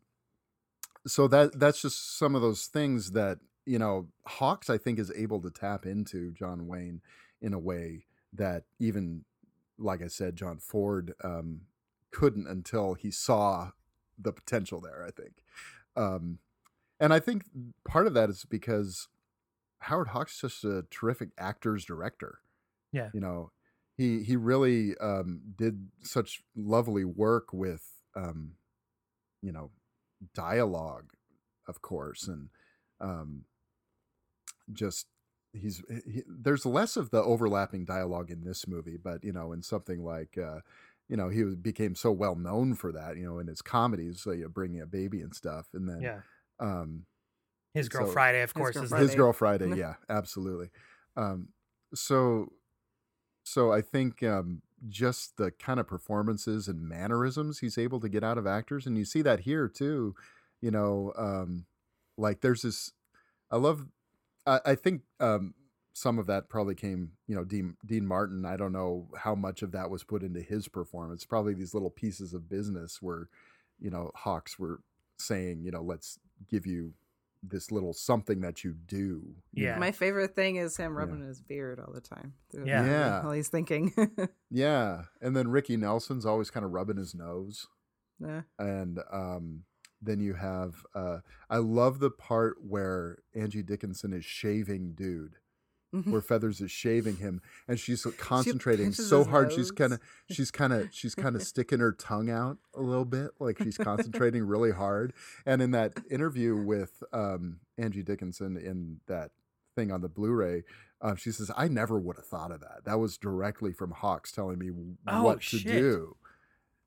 so that that's just some of those things that you know Hawks I think is able to tap into John Wayne in a way that even like I said, John Ford um, couldn't until he saw the potential there. I think. Um, and I think part of that is because Howard Hawks is just a terrific actor's director. Yeah. You know, he he really um, did such lovely work with um, you know dialogue, of course, and um, just he's he, there's less of the overlapping dialogue in this movie, but you know, in something like. Uh, you know, he was, became so well known for that. You know, in his comedies, so you're bringing a baby and stuff, and then Yeah. um, His Girl So- Friday, of His course, Girl is Friday. his girl Friday, Yeah. yeah, absolutely. Um, so, so I think um, just the kind of performances and mannerisms he's able to get out of actors, and you see that here too. You know, um, like there's this. I love. I, I think um, some of that probably came. You know, Dean Dean Martin. I don't know how much of that was put into his performance. Probably these little pieces of business where, you know, Hawks were saying, you know, let's give you this little something that you do. Yeah. My favorite thing is him rubbing his beard all the time. through the Yeah. Yeah. While he's thinking. Yeah, and then Ricky Nelson's always kind of rubbing his nose, yeah. and um, then you have uh, I love the part where Angie Dickinson is shaving dude, where Feathers is shaving him, and she's concentrating pinches so hard. She's kind of she's kind of she's kind of sticking her tongue out a little bit, like she's concentrating really hard. And in that interview with um, Angie Dickinson in that thing on the Blu-ray, uh, she says, "I never would have thought of that. That was directly from Hawks telling me Oh, what to shit. do."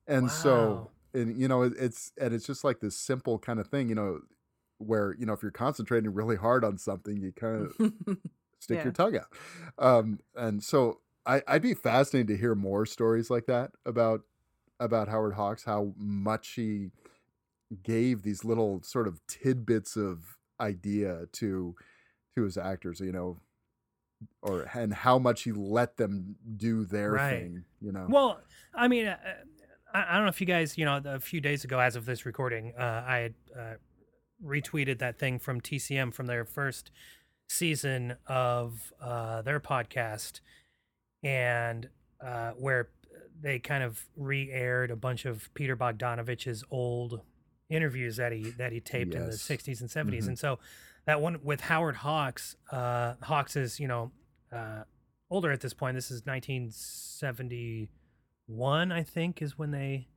And Wow. so, and you know, it's and it's just like this simple kind of thing, you know, where you know if you're concentrating really hard on something, you kind of stick Yeah. your tongue out. Um, and so I, I'd be fascinated to hear more stories like that about about Howard Hawks, how much he gave these little sort of tidbits of idea to to his actors, you know, or and how much he let them do their Right. thing, you know. Well, I mean, uh, I, I don't know if you guys, you know, a few days ago, as of this recording, uh, I had uh, retweeted that thing from TCM from their first season of uh, their podcast, and uh, where they kind of re-aired a bunch of Peter Bogdanovich's old interviews that he that he taped in the 60s and 70s, Mhm. and so that one with Howard Hawks, uh, Hawks is you know uh, older at this point. This is 1971, I think, is when they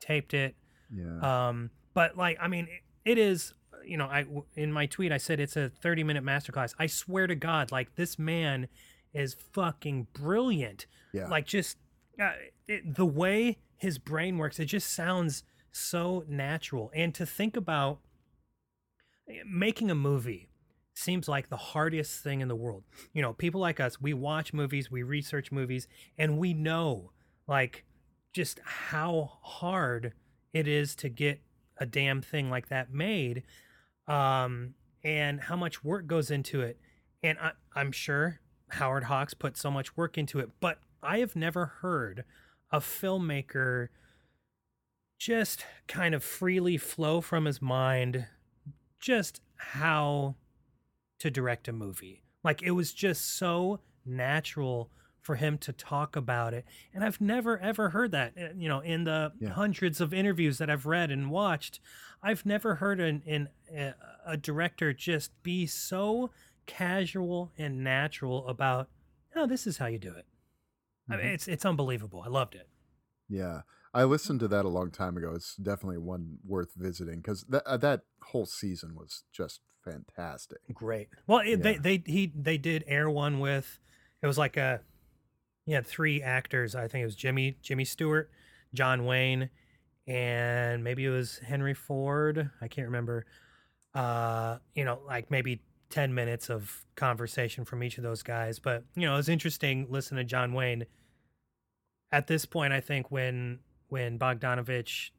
taped it. yeah. Um, but like, I mean, it, it is. You know, I in my tweet I said it's a 30 minute masterclass. I swear to God, like this man is fucking brilliant. Yeah. Like just uh, it, the way his brain works, it just sounds so natural. And to think about eh, making a movie seems like the hardest thing in the world. You know, people like us, we watch movies, we research movies, and we know like just how hard it is to get a damn thing like that made um and how much work goes into it. And I, i'm sure howard hawks put so much work into it but i have never heard a filmmaker just kind of freely flow from his mind just how to direct a movie. Like it was just so natural for him to talk about it and i've never ever heard that uh, you know in the Yeah. hundreds of interviews that i've read and watched i've never heard an, an, a, a director just be so casual and natural about oh this is how you do it I mean, Mhm. it's it's unbelievable i loved it Yeah, I listened to that a long time ago. It's definitely one worth visiting because that uh, that whole season was just fantastic. great well it, they they he they did air one with it was like a had three actors. I think it was jimmy jimmy stewart john wayne and maybe it was henry ford. I can't remember. Uh you know like maybe 10 minutes of conversation from each of those guys. But you know it was interesting listening to john wayne. At this point i think when when bogdanovich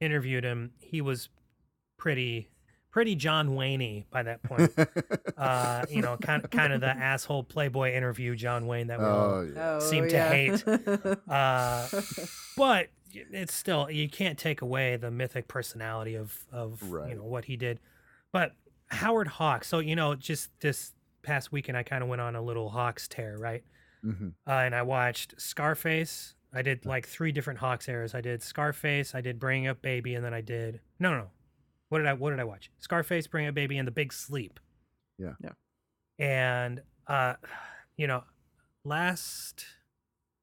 interviewed him he was pretty pretty john wayne by that point uh, you know, kind of, kind of the asshole Playboy interview John Wayne that we all Oh yeah, Oh, seem to yeah. hate. Uh, but it's still you can't take away the mythic personality of of you know what he did. But Howard Hawks. So you know, just this past weekend, I kind of went on a little Hawks tear, right? hmm Uh, and I watched Scarface. I did like three different Hawks eras. I did Scarface. I did Bring Up Baby, and then I did no, no. No. What did I What did I watch? Scarface, Bring a Baby, and The Big Sleep. Yeah. Yeah. And uh, you know, last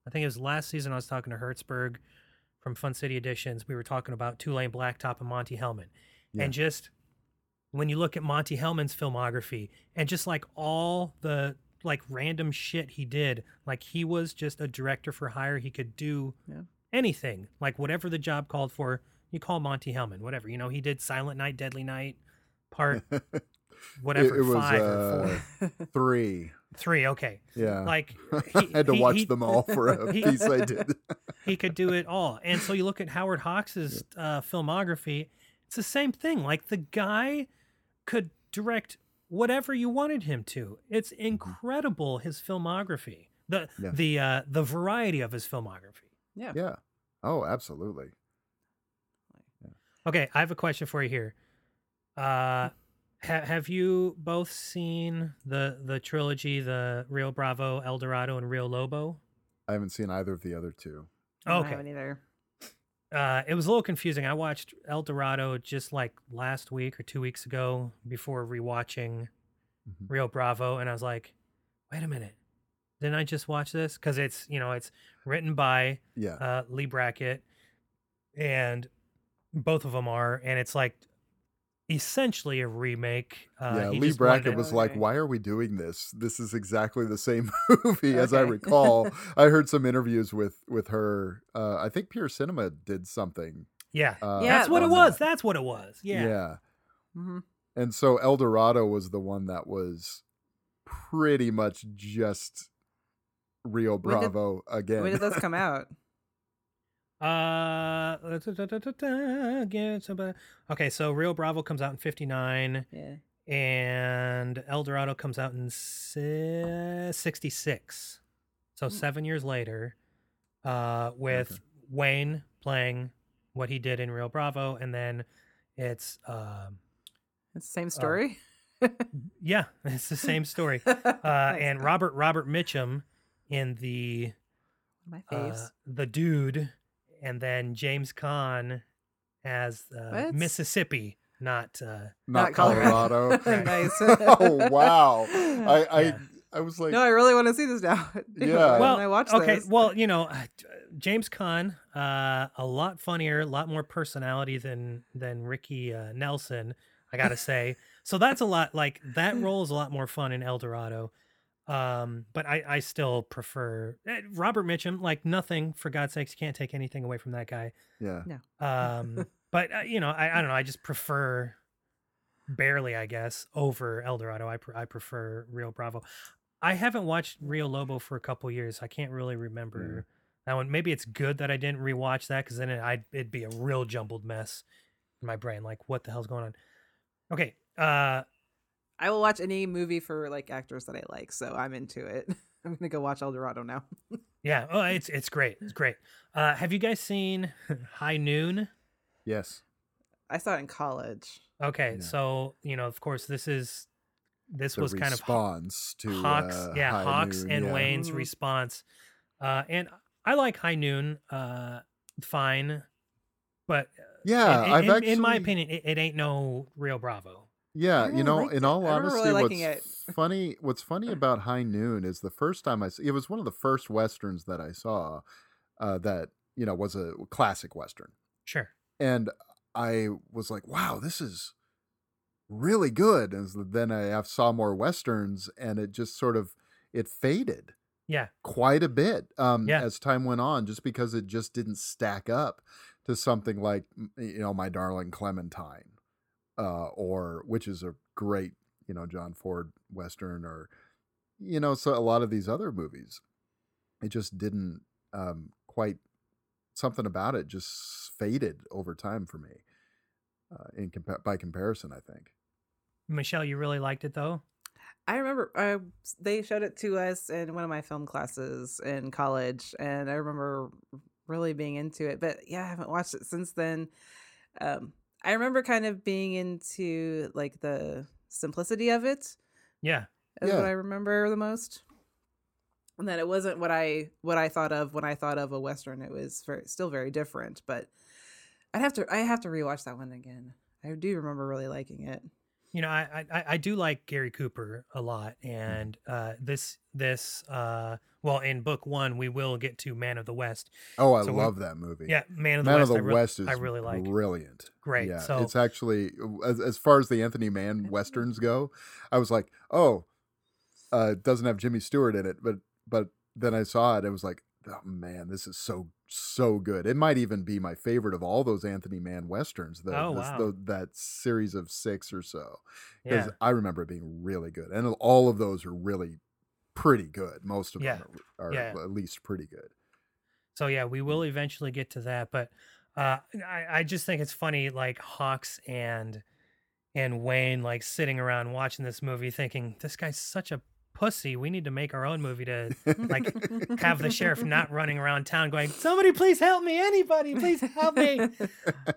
I think it was last season. I was talking to Hertzberg from Fun City Editions. We were talking about Two-Lane Blacktop and Monte Hellman, Yeah. and just when you look at Monte Hellman's filmography and just like all the like random shit he did, like he was just a director for hire. He could do Yeah. anything, like whatever the job called for. You call Monte Hellman, whatever. You know, he did Silent Night, Deadly Night, part whatever it was, five or four, uh, three. three. Okay, Yeah, like I had to he- watch he- them all for a he- piece I did. he could do it all. And so you look at Howard Hawks's uh, filmography, it's the same thing. Like the guy could direct whatever you wanted him to. It's incredible his filmography. The Yeah. the uh, the variety of his filmography. yeah. yeah. Oh, absolutely. Okay, I have a question for you here. Uh, ha- have you both seen the the trilogy, the Rio Bravo, El Dorado, and Rio Lobo? I haven't seen either of the other two. I don't Okay. have either. uh, it was a little confusing. I watched El Dorado just like last week or two weeks ago before rewatching Mhm. Rio Bravo, and I was like, "Wait a minute, didn't I just watch this?" Because it's you know it's written by Yeah, uh, Leigh Brackett, and both of them are, and it's like essentially a remake. Uh, yeah. Leigh Brackett to- was like, "Why are we doing this? This is exactly the same movie as I recall." I heard some interviews with with her. Uh, I think Pure Cinema did something. yeah, Uh, Yeah, that's what it was. that. That's what it was. Yeah. yeah. hmm And so El Dorado was the one that was pretty much just Rio When did- Bravo again. When did those come out? Uh, da- da- da- again, somebody- okay, so Rio Bravo comes out in '59, Yeah. and El Dorado comes out in '66. So seven years later, uh, with Okay. Wayne playing what he did in Rio Bravo, and then it's um, It's the same story. yeah, it's the same story. Uh, and Robert Robert Mitchum in the my uh, face. the dude, and then James Caan as uh, Mississippi, not uh, Not Not Colorado. Colorado. nice. oh wow! I I, Yeah. I was like, no, I really want to see this now. Yeah. well. I watch okay, this. well, you know, uh, James Caan, uh, a lot funnier, a lot more personality than than Ricky uh, Nelson. I gotta say, so that's a lot. Like that role is a lot more fun in El Dorado. Um, but I, I still prefer eh, Robert Mitchum. Like nothing, for God's sakes, you can't take anything away from that guy. Yeah. No. Um, but uh, you know, I, I don't know. I just prefer barely, I guess, over El Dorado. I pre- I prefer Rio Bravo. I haven't watched Rio Lobo for a couple years. I can't really remember that one. Maybe it's good that I didn't rewatch that because then it, I'd it'd be a real jumbled mess in my brain. Like, what the hell's going on? Okay. Uh, I will watch any movie for like actors that I like, so I'm into it. I'm gonna go watch El Dorado now. yeah. Oh, it's it's great. It's great. Uh, have you guys seen High Noon? Yes. I saw it in college. Okay, Yeah. so you know, of course, this is this The was kind of response to Hawks, uh, yeah, High Hawks Noon, and yeah. Wayne's response. Uh, and I like High Noon, uh, fine, but uh, Yeah, in, I've in, actually, in my opinion, it, it ain't no Rio Bravo. Yeah, you know, in all honesty, really what's funny, what's funny about High Noon is the first time I, it was one of the first westerns that I saw, uh, that you know was a classic western, Sure. and I was like, wow, this is really good. And then I saw more westerns, and it just sort of it faded Yeah. quite a bit um, Yeah. as time went on, just because it just didn't stack up to something like you know my darling Clementine, uh, or which is a great you know John Ford western, or you know so a lot of these other movies, it just didn't um, quite something about it just faded over time for me. Uh, in compa- by comparison, I think. Michelle, you really liked it though. I remember uh, they showed it to us in one of my film classes in college, and I remember really being into it. But yeah, I haven't watched it since then. Um, I remember kind of being into like the simplicity of it. Yeah. Is Yeah. what I remember the most. And that it wasn't what I what I thought of when I thought of a western. It was very, still very different. But I'd have to I have to rewatch that one again. I do remember really liking it. You know, I, I I do like Gary Cooper a lot, and uh, this this uh, well, in book one, we will get to Man of the West. Oh, I So love that movie. Yeah, Man of the Man West. of I the re- West is I really like. brilliant. Great, Yeah, so- it's actually as as far as the Anthony Mann westerns go, I was like, oh, uh, it doesn't have Jimmy Stewart in it, but but then I saw it, it was like, oh man, this is so so good. It might even be my favorite of all those Anthony Mann westerns. The, Oh, wow. the- that series of six or so, because Yeah, I remember it being really good, and all of those are really pretty good. Most of Yeah. them are, are Yeah. at least pretty good. so yeah, we will eventually get to that, but uh, I I just think it's funny, like Hawks and and Wayne like sitting around watching this movie, thinking this guy's such a pussy. We need to make our own movie to like have the sheriff not running around town going, "Somebody please help me! Anybody please help me!"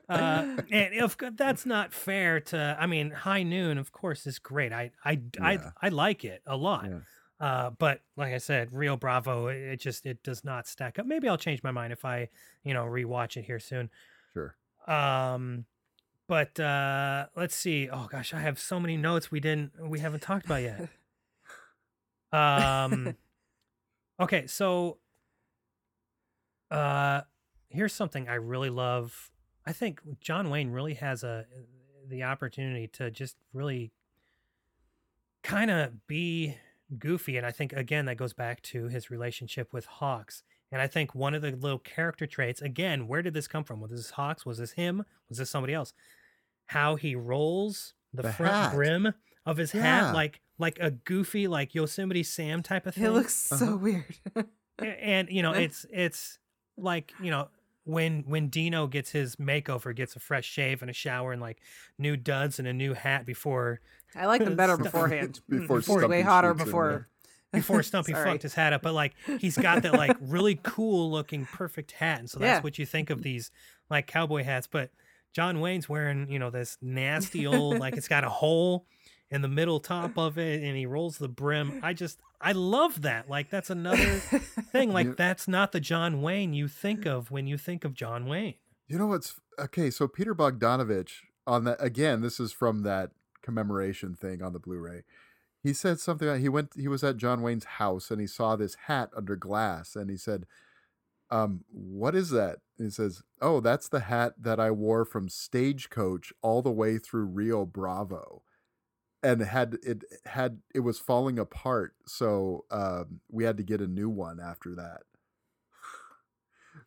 Uh, and if that's not fair to, I mean, High Noon, of course, is great. I I I, I like it a lot. Yeah. Uh, but like I said, Rio Bravo, it it just it does not stack up. Maybe I'll change my mind if I, you know, rewatch it here soon. Sure. Um, but uh, let's see. Oh gosh, I have so many notes we didn't we haven't talked about yet. Um, okay, so uh, here's something I really love. I think John Wayne really has a the opportunity to just really kind of be goofy, and I think again that goes back to his relationship with Hawks. And I think one of the little character traits, again, where did this come from? Was this Hawks? Was this him? Was this somebody else? How he rolls the, The front hat. brim of his Yeah. hat, like like a goofy, like Yosemite Sam type of thing. It looks so Uh-huh. weird. A- and you know it's it's like you know when when Dino gets his makeover, gets a fresh shave and a shower and like new duds and a new hat before I like them better beforehand. Before It's way hotter before. before Stumpy Sorry. fucked his hat up, but like he's got that like really cool looking perfect hat, and so that's Yeah. what you think of these like cowboy hats. But John Wayne's wearing you know this nasty old like it's got a hole in the middle top of it, and he rolls the brim. I just I love that. Like that's another thing. Like that's not the John Wayne you think of when you think of John Wayne. You know what's okay? So Peter Bogdanovich on that again. This is from that commemoration thing on the Blu-ray. He said something. Like he went. He was at John Wayne's house and he saw this hat under glass, and he said, "Um, what is that?" And he says, "Oh, that's the hat that I wore from Stagecoach all the way through Rio Bravo." And had it had it was falling apart, so um, we had to get a new one after that.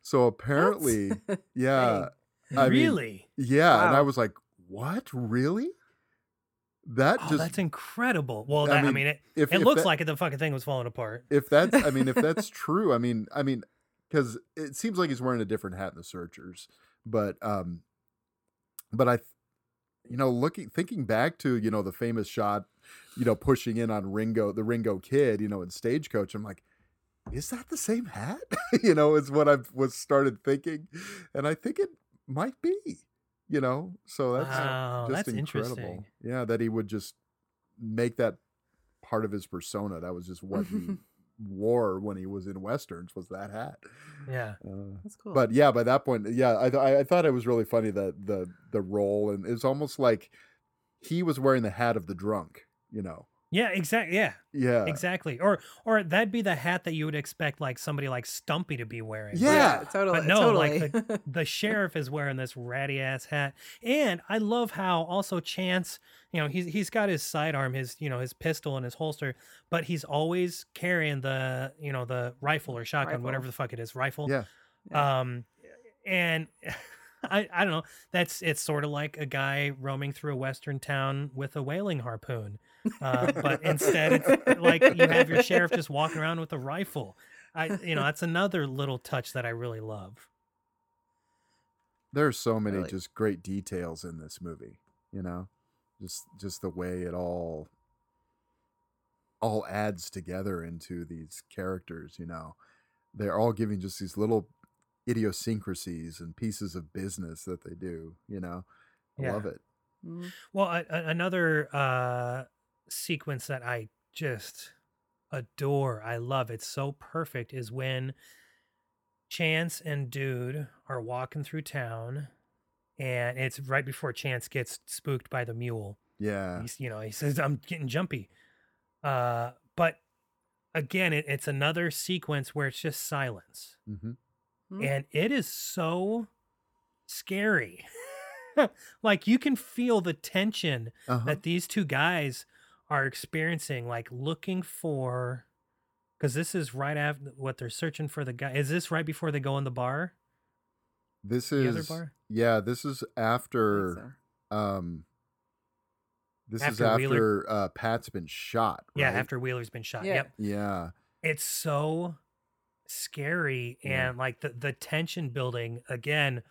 So apparently, yeah, I mean, really? yeah, and I was like, "What? Really?" That Oh, just that's incredible. Well, I that, I mean, mean, it, if- it if looks that- like it, the fucking thing was falling apart. if that's i mean if that's true i mean i mean because it seems like he's wearing a different hat in the searchers but um but i you know looking thinking back to you know the famous shot you know pushing in on ringo the ringo kid you know in stagecoach i'm like is that the same hat? You know is what i was started thinking and i think it might be you know? So that's Wow, just that's incredible. Yeah that he would just make that part of his persona that was just what he wore when he was in westerns was that hat Yeah. uh, That's cool. but yeah by that point yeah I, th- I I thought it was really funny that the the role and it's almost like he was wearing the hat of the drunk you know Yeah, exactly. Yeah, yeah exactly. Or or that'd be the hat that you would expect like somebody like Stumpy to be wearing. Yeah. totally. But no, totally. like the, the sheriff is wearing this ratty ass hat, and I love how also Chance, you know, he's he's got his sidearm, his you know his pistol in his holster, but he's always carrying the you know the rifle or shotgun, Rifle. whatever the fuck it is, rifle. Yeah. Um, and I I don't know. That's it's sort of like a guy roaming through a western town with a whaling harpoon, uh, but instead it's like you have your sheriff just walking around with a rifle. I you know that's another little touch that I really love. there's so many Really. just great details in this movie you know just just the way it all all adds together into these characters you know they're all giving just these little idiosyncrasies and pieces of business that they do you know i Yeah. love it Mhm. Well, a, a- another uh, sequence that I just adore, I love, it's so perfect, is when Chance and Dude are walking through town, and it's right before Chance gets spooked by the mule. yeah He's, you know, he says, "I'm getting jumpy," uh, but again, it, it's another sequence where it's just silence Mhm. and it is so scary. like you can feel the tension uh-huh. that these two guys are experiencing, like looking for. Because this is right after what they're searching for the guy. Is this right before they go in the bar? this the other is bar? yeah this is after so. um this is After Wheeler- uh pat's been shot Yeah, after Wheeler's been shot. Yeah. Yep. yeah It's so scary Yeah. and like the the tension building again.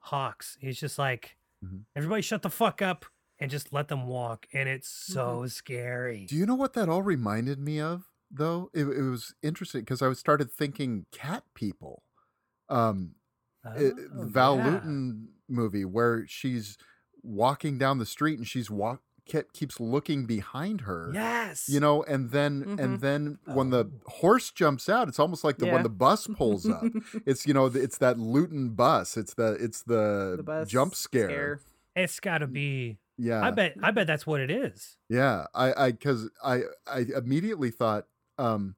Hawks. He's just like, Mhm. everybody shut the fuck up and just let them walk, and it's so Mm-hmm. scary. Do you know what that all reminded me of, though? It, it was interesting because I started thinking cat people. Um, Oh, the Val yeah. Lewton movie where she's walking down the street and she's walk ke- keeps looking behind her. Yes. You know, and then Mhm. and then when the horse jumps out, it's almost like the when the bus pulls up. it's you know, it's that Lewton bus. It's the it's the, the bus jump scare. it's got to be. Yeah. I bet. I bet that's what it is. Yeah, I I cuz I I immediately thought um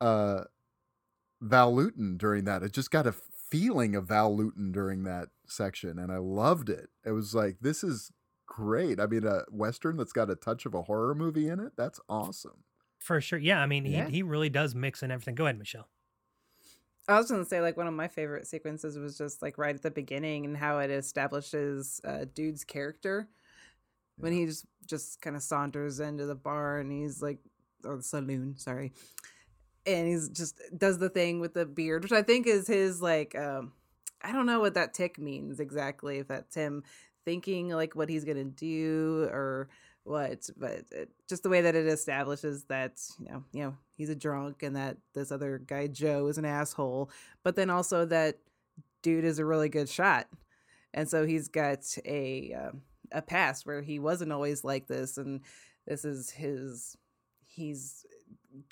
uh Val Lewton during that. It just got a feeling of Val Lewton during that section and I loved it. It was like this is great. I mean a western that's got a touch of a horror movie in it. That's awesome. For sure. Yeah. I mean, Yeah. he he really does mix in everything. Go ahead, Michelle. I was gonna say like one of my favorite sequences was just like right at the beginning and how it establishes uh, dude's character when he just just kind of saunters into the bar and he's like or the saloon, sorry, and he's just does the thing with the beard, which I think is his like um I don't know what that tick means exactly if that's him thinking like what he's gonna do or what but it, just the way that it establishes that you know you know he's a drunk and that this other guy joe is an asshole but then also that dude is a really good shot. And so he's got a um, a past where he wasn't always like this and this is his he's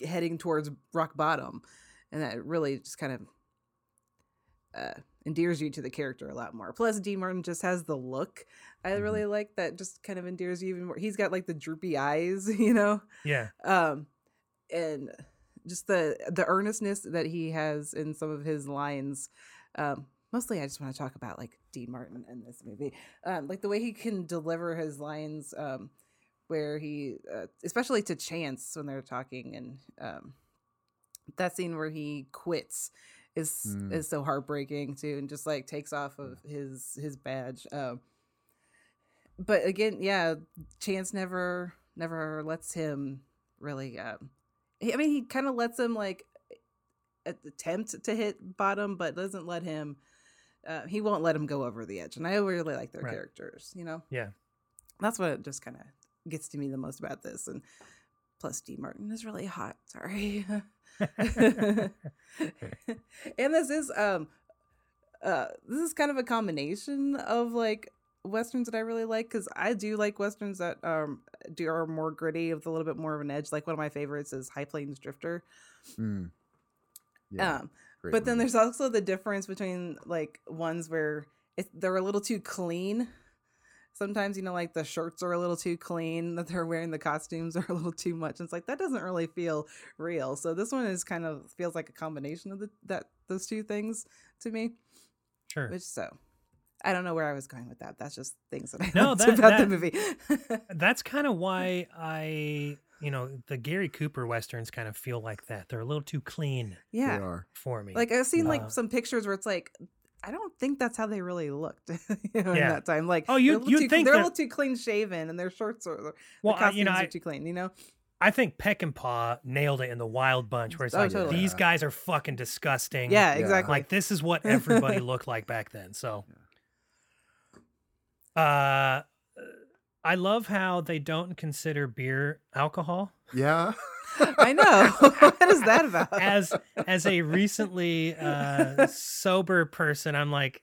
heading towards rock bottom. And that really just kind of uh endears you to the character a lot more. Plus dean martin just has the look i Mhm. really like that just kind of endears you even more. He's got like the droopy eyes you know? Yeah. um and just the the earnestness that he has in some of his lines. Um mostly i just want to talk about like dean martin in this movie. Um like the way he can deliver his lines um where he, uh, especially to Chance when they're talking, and um, that scene where he quits is Mm. is so heartbreaking too, and just like takes off of his his badge. Um, but again, yeah, Chance never never lets him really. Um, he- I mean, he kind of lets him like attempt to hit bottom, but doesn't let him. Uh, he won't let him go over the edge, and I really like their Right. characters. You know, Yeah. that's what just kind of gets to me the most about this. And plus, D. Martin is really hot. Sorry. and this is um uh this is kind of a combination of like westerns that I really like because I do like westerns that um do are more gritty with a little bit more of an edge. Like one of my favorites is High Plains Drifter. Mm. Yeah, um, but then there's also the difference between like ones where it, they're a little too clean. Sometimes you know, like the shirts are a little too clean that they're wearing. The costumes are a little too much. And it's like that doesn't really feel real. So this one is kind of feels like a combination of the, that those two things to me. Sure. Which so I don't know where I was going with that. That's just things that I know liked that- about the movie. That's kind of why I, you know, the Gary Cooper westerns kind of feel like that. They're a little too clean They yeah, are. for me. like I've seen Uh, like some pictures where it's like I don't think that's how they really looked you know, in that time. Like, Oh, you- they're a little you'd too, think they're a little too clean shaven, and their shorts are the Well, I- costumes you know, are I- too clean. You know, I think Peckinpah nailed it in the Wild Bunch, where it's Oh, like totally. these Yeah. guys are fucking disgusting. yeah, Yeah. exactly. like this is what everybody looked like back then. So, uh, I love how they don't consider beer alcohol. Yeah. I know. what is that about? As as a recently uh, sober person, I'm like,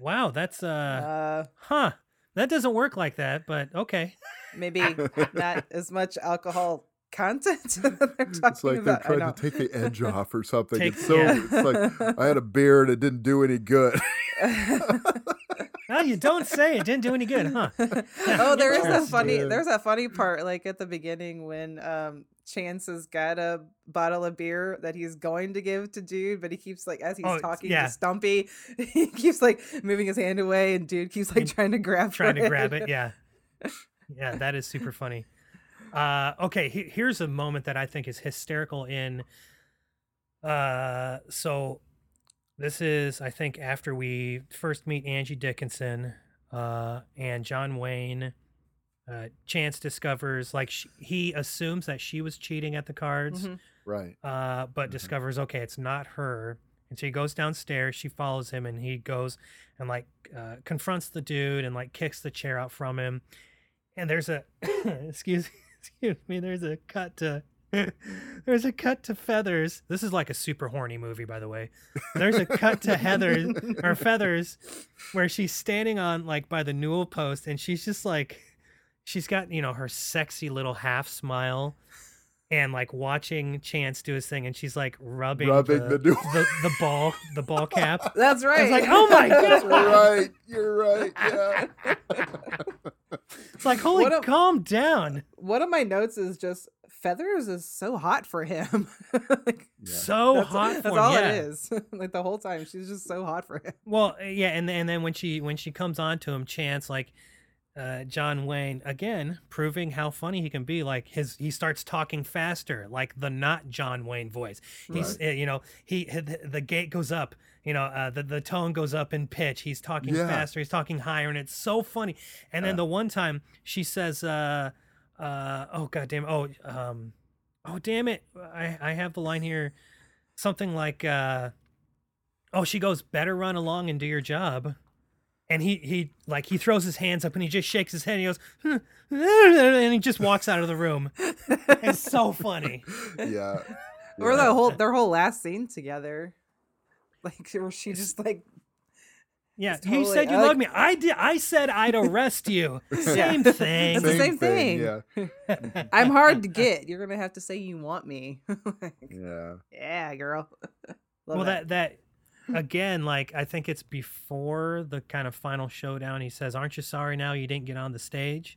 wow, that's uh, uh, huh, that doesn't work like that. But okay, maybe not as much alcohol content that they're It's like they're about. Trying to take the edge off or something. Take- it's so yeah. it's like I had a beer and it didn't do any good. well, you don't say it didn't do any good, huh? oh, there is that funny. There's a funny part, like at the beginning when um Chance has got a bottle of beer that he's going to give to Dude, but he keeps like as he's Oh, talking yeah. to Stumpy, he keeps like moving his hand away, and Dude keeps like trying to grab trying for to grab it. Yeah, yeah, that is super funny. Uh, okay, he- here's a moment that I think is hysterical. In uh, so this is I think after we first meet Angie Dickinson, uh, and John Wayne. Uh, Chance discovers like sh he assumes that she was cheating at the cards. Mhm. right. uh, but Mhm. discovers okay, it's not her, and so he goes downstairs. She follows him, and he goes and like uh, confronts the dude and like kicks the chair out from him. And there's a excuse excuse me, there's a cut to there's a cut to feathers. This is like a super horny movie, by the way. There's a cut to Heather or feathers where she's standing on like by the newel post, and she's just like she's got you know her sexy little half smile and like watching chance do his thing and she's like rubbing, Rubbing the, the new- the, the ball the ball cap That's right. It's like, oh my god. You're right. You're right. Yeah. It's like holy What a- calm down One of my notes is just feathers is so hot for him. like, Yeah. so that's, hot for that's him, all yeah. it is. like the whole time, she's just so hot for him. well yeah and, and then when she when she comes on to him chance like uh, John Wayne again proving how funny he can be. Like his, he starts talking faster, like the not John Wayne voice. He's, uh, you know, he the, the gate goes up. You know, uh, the the tone goes up in pitch. He's talking Yeah. faster. He's talking higher, and it's so funny. And then Uh. the one time she says, uh, uh, "Oh god damn! Oh, um, oh damn it! I I have the line here, something like, uh, oh, she goes, better run along and do your job." And he he like he throws his hands up and he just shakes his head and he goes and he just walks out of the room it's so funny Yeah. Or the whole their whole last scene together, like where she just like yeah It's you said you I loved me i did i said i'd arrest you same It's thing the same thing. Yeah. I'm hard to get. You're gonna have to say you want me. Like, Yeah. yeah, girl. Love well that that again like i think it's before the kind of final showdown he says aren't you sorry now you didn't get on the stage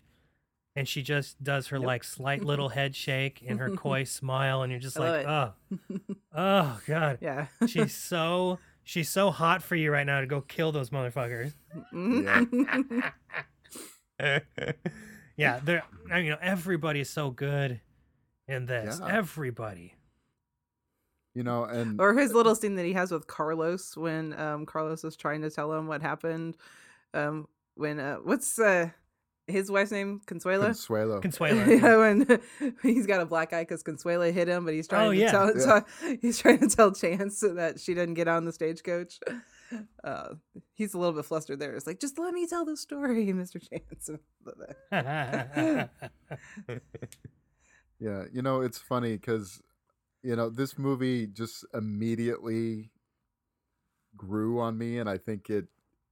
and she just does her like slight little head shake and her coy smile and you're just I like oh oh god yeah. she's so she's so hot for you right now to go kill those motherfuckers. Yeah, there. I mean, you know, everybody is so good in this. Yeah. Everybody. You know, and Or his little scene that he has with Carlos when um Carlos is trying to tell him what happened. Um when uh what's uh his wife's name? Consuelo? Consuelo. Consuelo. yeah, when he's got a black eye because Consuelo hit him, but he's trying Oh, to yeah. tell, Yeah. tell- he's trying to tell Chance that she didn't get on the stagecoach. Uh, he's a little bit flustered there. It's like, just let me tell the story, Mr. Chance. Yeah, you know, it's funny because, you know, this movie just immediately grew on me, and I think it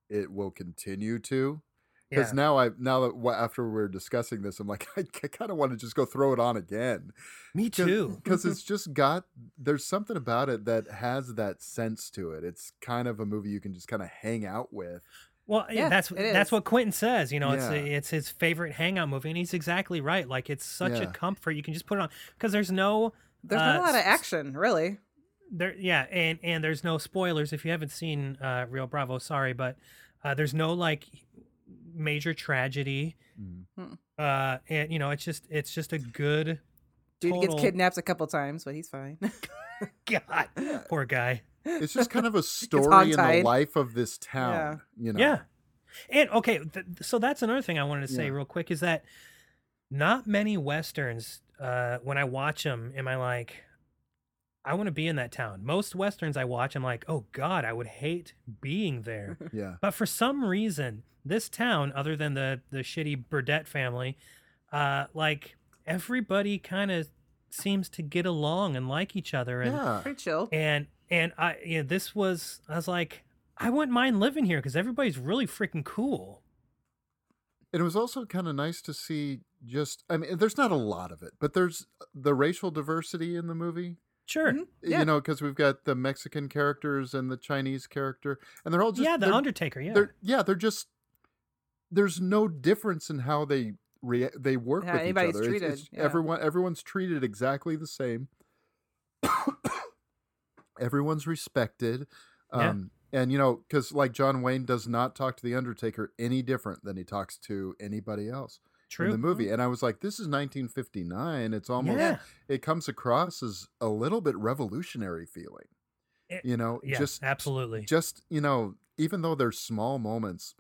it will continue to. Because yeah. now I now that after we're discussing this, I'm like I, kind of want to just go throw it on again. Me too. Because it's just got there's something about it that has that sense to it. It's kind of a movie you can just kind of hang out with. Well, eh, Yeah, that's that's what Quentin says. You know, it's Yeah. it's his favorite hangout movie, and he's exactly right. Like it's such a comfort. You can just put it on because there's no There's uh, not a lot of action, really. there yeah and and there's no spoilers if you haven't seen uh Rio Bravo sorry but uh there's no like major tragedy Mm. uh and you know it's just it's just a good Dude total- gets kidnapped a couple times, but he's fine. god poor guy It's just kind of a story in the life of this town. You know. yeah and okay th- so that's another thing i wanted to say Yeah. real quick is that not many westerns uh when i watch them am i like i want to be in that town most westerns i watch i'm like oh god i would hate being there Yeah. But for some reason, this town, other than the the shitty Burdette family, uh, like everybody kind of seems to get along and like each other, and Yeah. Pretty chill. and and I, yeah, this was I was like, I wouldn't mind living here because everybody's really freaking cool. And it was also kind of nice to see just I mean there's not a lot of it, but there's the racial diversity in the movie. Sure, Mhm. Yeah. You know, because we've got the Mexican characters and the Chinese character, and they're all just yeah, the Undertaker, yeah, they're yeah, they're just there's no difference in how they rea- they work Yeah, with each other. Treated, it's yeah. Everyone everyone's treated exactly the same. everyone's respected. Yeah. Um and you know, because like John Wayne does not talk to the Undertaker any different than he talks to anybody else true. in the movie. And I was like, this is 1959. It's almost Yeah. it comes across as a little bit revolutionary feeling. It- you know, yeah, just absolutely. just you know even though there's small moments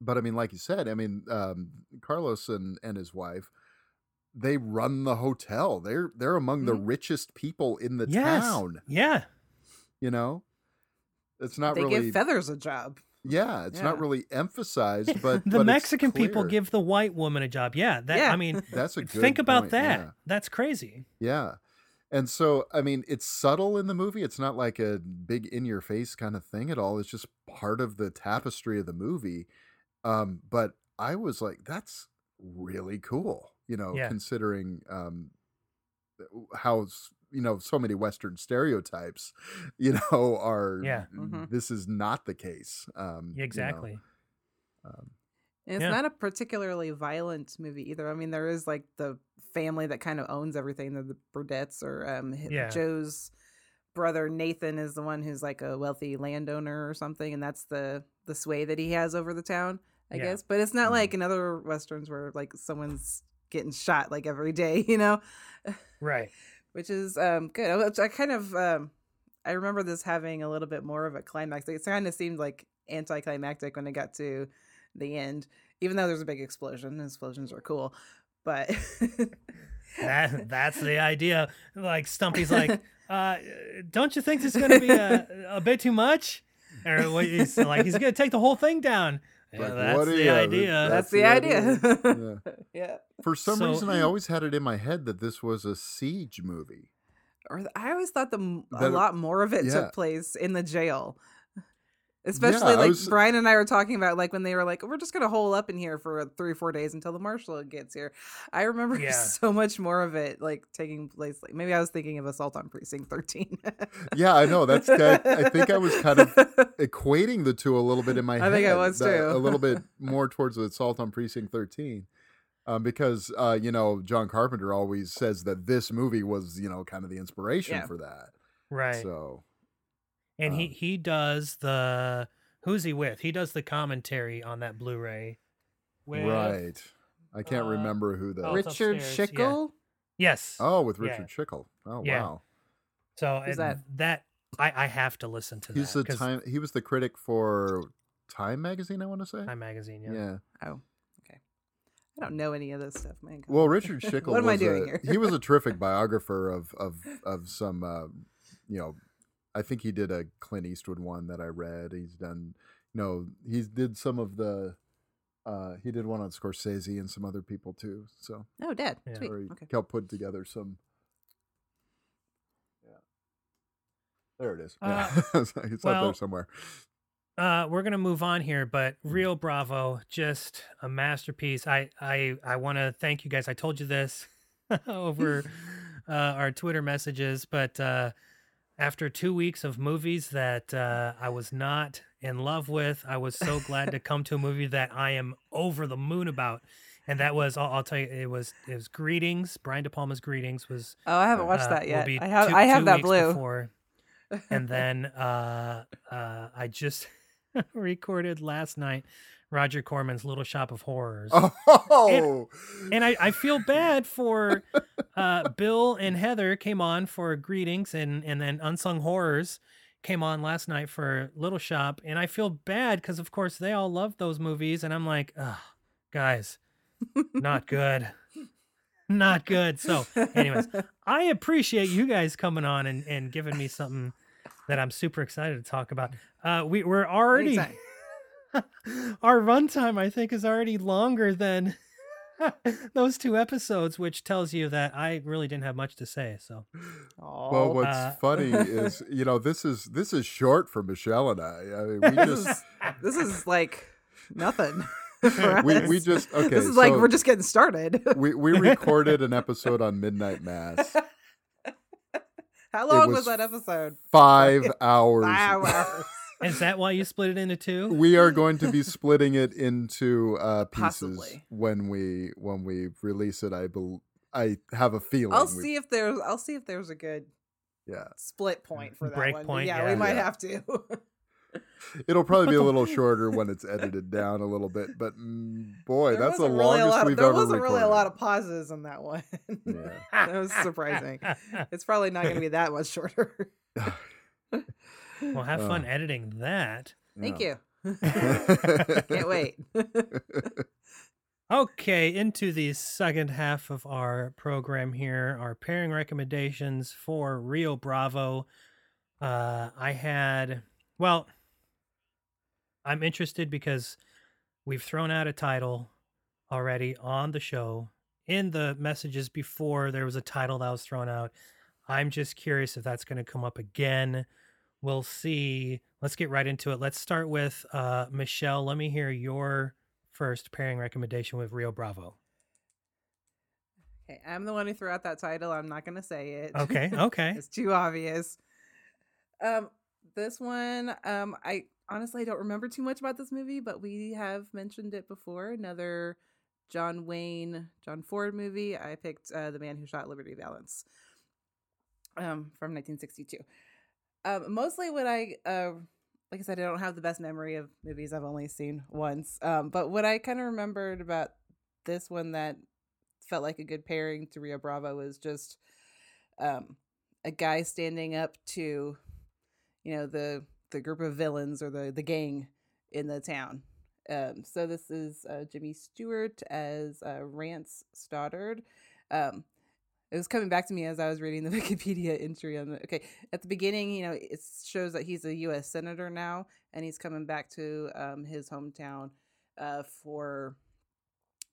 but i mean like you said i mean um, carlos and and his wife they run the hotel they're they're among the Mhm. richest people in the yes, town yeah, you know it's not they really give Feathers a job. Yeah it's not really emphasized but the but it's Mexican people give the white woman a job. Yeah, that Yeah. I mean, that's a good think about point, that. yeah. That's crazy. Yeah. And so, I mean, it's subtle in the movie. It's not like a big in your face kind of thing at all. It's just part of the tapestry of the movie. Um, but I was like, that's really cool, you know, Yeah. considering um, how, you know, so many Western stereotypes, you know, are, Yeah. Mhm. this is not the case. Um, you know, Exactly. um, And it's Yeah. not a particularly violent movie either. I mean, there is like the family that kind of owns everything. They're the Burdette's or um, Yeah. Joe's brother Nathan is the one who's like a wealthy landowner or something, and that's the the sway that he has over the town, I Yeah. guess. But it's not Mhm. like in other westerns where like someone's getting shot like every day, you know, Right. which is um good. Which I kind of um I remember this having a little bit more of a climax. It kind of seemed like anticlimactic when it got to the end, even though there's a big explosion. Explosions are cool, but That that's the idea. Like Stumpy's like, uh, don't you think this is gonna be a, a bit too much? Or he's like, he's gonna take the whole thing down. Yeah, Like, that's what the is- idea. that's the idea. Yeah. yeah. For some So- reason, I always had it in my head that this was a siege movie. Or I always thought the m- a That- lot more of it yeah. took place in the jail. Especially I like was- Brian and I were talking about like when they were like, we're just gonna hole up in here for three or four days until the marshal gets here. I remember Yeah. so much more of it like taking place. Like maybe I was thinking of Assault on Precinct Thirteen. Yeah, I know. That's that. I think I was kind of equating the two a little bit in my I head. I think I was that- too. A little bit more towards the Assault on Precinct 13. Um, because uh, you know, John Carpenter always says that this movie was, you know, kind of the inspiration Yeah. for that. right. So and he um, he does the who's he with? He does the commentary on that Blu-ray. With, right. I can't Uh, remember who the. oh, Richard upstairs, yeah. Schickel. Yes. Oh, with Yeah. Richard Schickel. Oh Yeah. wow. So is that? that I, I have to listen to He's that. the 'cause time. He was the critic for Time magazine. I want to say. Time magazine. Yeah. yeah. Oh, okay. I don't know any of this stuff, man. Well, Richard Schickel. What am I doing a- here? he was a terrific biographer of of of some. Uh, you know, I think he did a Clint Eastwood one that I read. He's done. You know, he did some of the. Uh, he did one on Scorsese and some other people too. So Oh, dead. Yeah. Sweet. where he Okay. helped put together some. Yeah. There it is. Uh, Yeah. it's out there somewhere. Uh, we're gonna move on here, but Rio Bravo, just a masterpiece. I I I want to thank you guys. I told you this over uh, our Twitter messages, but uh, after two weeks of movies that uh, I was not in love with, I was so glad to come to a movie that I am over the moon about. And that was, I'll, I'll tell you, it was it was Greetings. Brian De Palma's Greetings was Oh, I haven't watched uh, that yet. I have. two- I have that blue. before. and then uh, uh, I just recorded last night Roger Corman's Little Shop of Horrors. Oh, And I, I feel bad for uh, Bill and Heather came on for greetings and, and then Unsung Horrors came on last night for Little Shop. And I feel bad because, of course, they all love those movies. And I'm like, oh, guys, not good. Not good. So, anyways, I appreciate you guys coming on and, and giving me something that I'm super excited to talk about. Uh, we, we're already, Anytime. our runtime, I think, is already longer than those two episodes, which tells you that I really didn't have much to say. So, Well, what's Uh, funny is you know this is this is short for Michelle and I. I mean, we this just is this is like nothing. we, we just okay. This is like we're just getting started. we we recorded an episode on midnight mass. How long was, was that episode? Five hours. Five hours. Is that why you split it into two? We are going to be splitting it into uh, pieces Possibly. when we when we release it. I bel I have a feeling. I'll we- see if there's. I'll see if there's a good Yeah, split point for that Break one. Point, yeah, yeah. we might Yeah. have to. it'll probably be a little shorter when it's edited down a little bit. But mm, boy, There that's the wasn't really a longest lot of- we've there wasn't really a lot of pauses in that one. Yeah. that was surprising. It's probably not going to be that much shorter. Well, have fun editing that. Thank Yeah. you. Can't wait. Okay, into the second half of our program here, our pairing recommendations for Rio Bravo. Uh, I had, well, I'm interested because we've thrown out a title already on the show. In the messages before, there was a title that was thrown out. I'm just curious if that's going to come up again. We'll see. Let's get right into it. Let's start with uh, Michelle. Let me hear your first pairing recommendation with Rio Bravo. Okay, I'm the one who threw out that title. I'm not going to say it. Okay, okay. it's too obvious. Um, this one, um, I honestly I don't remember too much about this movie, but we have mentioned it before. Another John Wayne, John Ford movie. I picked uh, The Man Who Shot Liberty Valance um, from 1962. Um, mostly what I, uh, like I said, I don't have the best memory of movies I've only seen once. Um, but what I kind of remembered about this one that felt like a good pairing to Rio Bravo was just um, a guy standing up to, you know, the the group of villains or the the gang in the town. Um, so this is uh, Jimmy Stewart as uh, Rance Stoddard. Um, it was coming back to me as I was reading the Wikipedia entry on the. Okay, at the beginning, you know, it shows that he's a U.S. senator now, and he's coming back to um, his hometown uh, for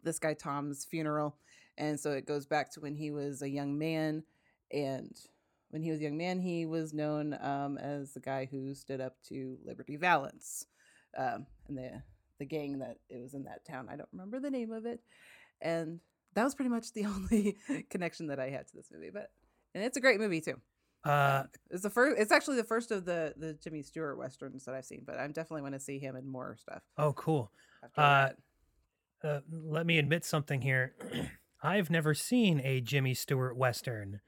this guy Tom's funeral, and so it goes back to when he was a young man, and when he was a young man, he was known um, as the guy who stood up to Liberty Valance, um, and the the gang that it was in that town. I don't remember the name of it, and that was pretty much the only connection that I had to this movie. But and it's a great movie too. Uh, it's the first. It's actually the first of the the Jimmy Stewart westerns that I've seen. But I'm definitely want to see him in more stuff. oh, cool. Uh. Uh, let me admit something here. I've never seen a Jimmy Stewart Western.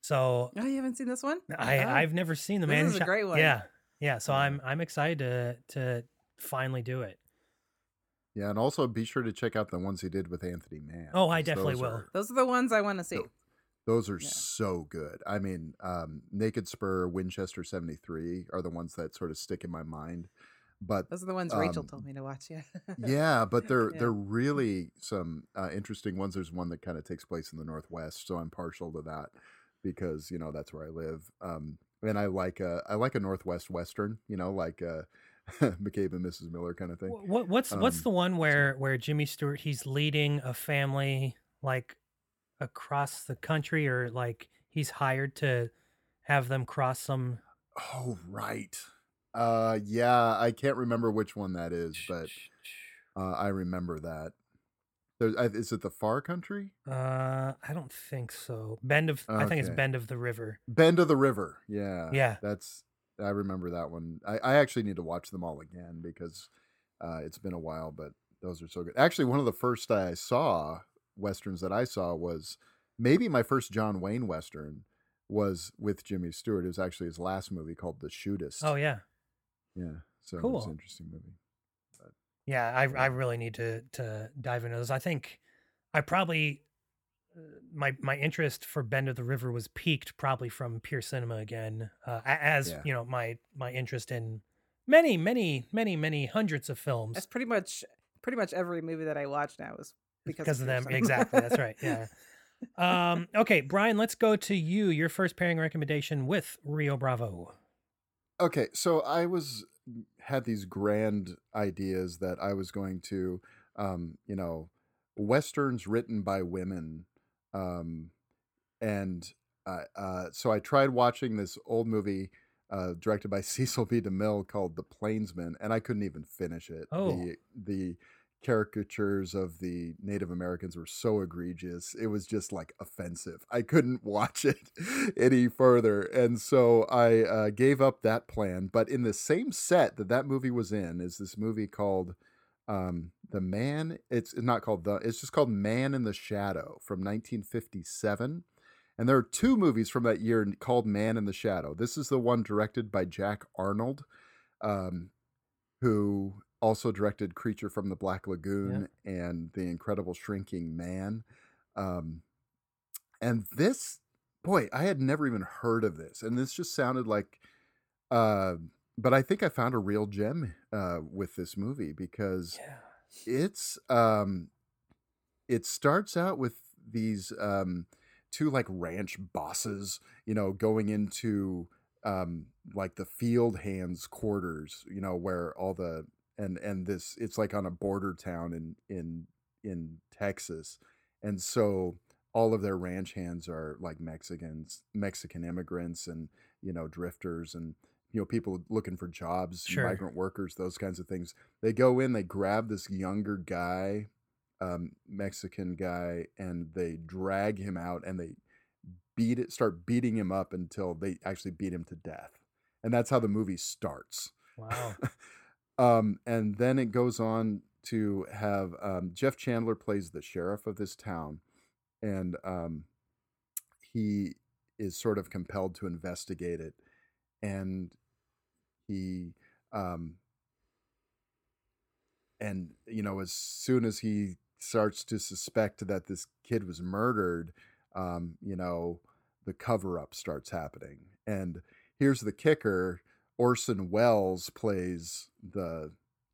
So Oh, you haven't seen this one? I, Oh. I've never seen the This man. Who is a great one. Yeah, yeah. So I'm I'm excited to to finally do it. Yeah, and also be sure to check out the ones he did with Anthony Mann. Oh, I definitely those will. are- Those are the ones I want to see. Tho- those are Yeah. so good. I mean, um, Naked Spur, Winchester 73 are the ones that sort of stick in my mind. But Those are the ones Rachel um, told me to watch. Yeah. yeah, but they're Yeah. they're really some uh, interesting ones. There's one that kind of takes place in the Northwest, so I'm partial to that because you know that's where I live. Um, and I like a I like a Northwest Western, you know, like uh, McCabe and Mrs. Miller kind of thing. What what's what's Um, the one where where Jimmy Stewart he's leading a family like across the country or like he's hired to have them cross some Oh right. Uh, yeah, I can't remember which one that is, but uh, I remember that. There's, is it the Far Country? uh I don't think so. Bend of I think it's Bend of the River. Bend of the River. Yeah. Yeah. That's I remember that one. I, I actually need to watch them all again because uh, it's been a while, but those are so good. Actually, one of the first I saw westerns that I saw was maybe my first John Wayne western was with Jimmy Stewart. It was actually his last movie called The Shootist. Oh yeah. yeah. So it was Cool. an interesting movie. Yeah, I I really need to to dive into those. I think I probably my my interest for Bend of the River was peaked probably from Pure Cinema again, uh, as Yeah. you know my my interest in many many many many hundreds of films That's pretty much pretty much every movie that I watch now is because, because of them. Pearson. Exactly, that's right. Yeah. Um, okay, Brian, let's go to you. Your first pairing recommendation with Rio Bravo. Okay, so I was had these grand ideas that I was going to, um, you know, westerns written by women, um, and uh, uh, so I tried watching this old movie uh, directed by Cecil B. DeMille called The Plainsman, and I couldn't even finish it. Oh. The the caricatures of the Native Americans were so egregious. It was just like offensive. I couldn't watch it any further. And so I uh, gave up that plan. But in the same set that that movie was in is this movie called um, The Man. It's not called The, it's just called Man in the Shadow from 1957. And there are two movies from that year called Man in the Shadow. This is the one directed by Jack Arnold, um, who also directed Creature from the Black Lagoon and The Incredible Shrinking Man. Um, and this, boy, I had never even heard of this. And this just sounded like, uh, but I think I found a real gem uh, with this movie because Yeah. it's um it starts out with these um two like ranch bosses you know going into um like the field hands quarters you know where all the and and this it's like on a border town in in in Texas and so all of their ranch hands are like Mexicans Mexican immigrants and you know drifters and you know people looking for jobs Sure. migrant workers those kinds of things they go in they grab this younger guy um, mexican guy and they drag him out and they beat it start beating him up until they actually beat him to death and that's how the movie starts Wow. um, and then it goes on to have um, Jeff Chandler plays the sheriff of this town, and um, he is sort of compelled to investigate it, and he um, and you know as soon as he starts to suspect that this kid was murdered, um, you know the cover up starts happening, and here's the kicker Orson Welles plays the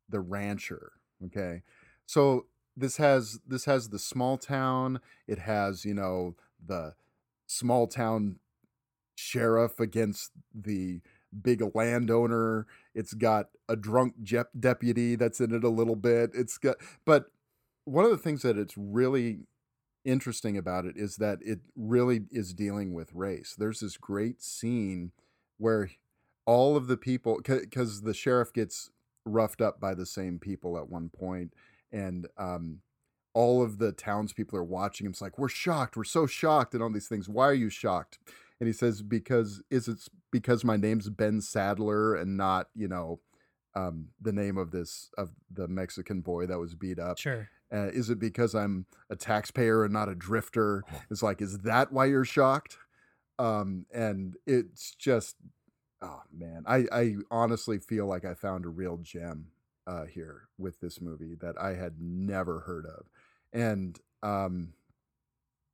the rancher. Okay, so this has this has the small town. It has you know the small town sheriff against the big landowner. It's got a drunk jep- deputy that's in it a little bit. It's got but one of the things that it's really interesting about it is that it really is dealing with race. There's this great scene where all of the people because the sheriff gets roughed up by the same people at one point and um all of the townspeople are watching him it's like we're shocked we're so shocked and all these things why are you shocked and he says because is it because my name's ben sadler and not you know um the name of this of the mexican boy that was beat up Sure. uh, is it because i'm a taxpayer and not a drifter? It's like is that why you're shocked? Um and it's just oh man i i honestly feel like i found a real gem uh, here with this movie that I had never heard of, and um,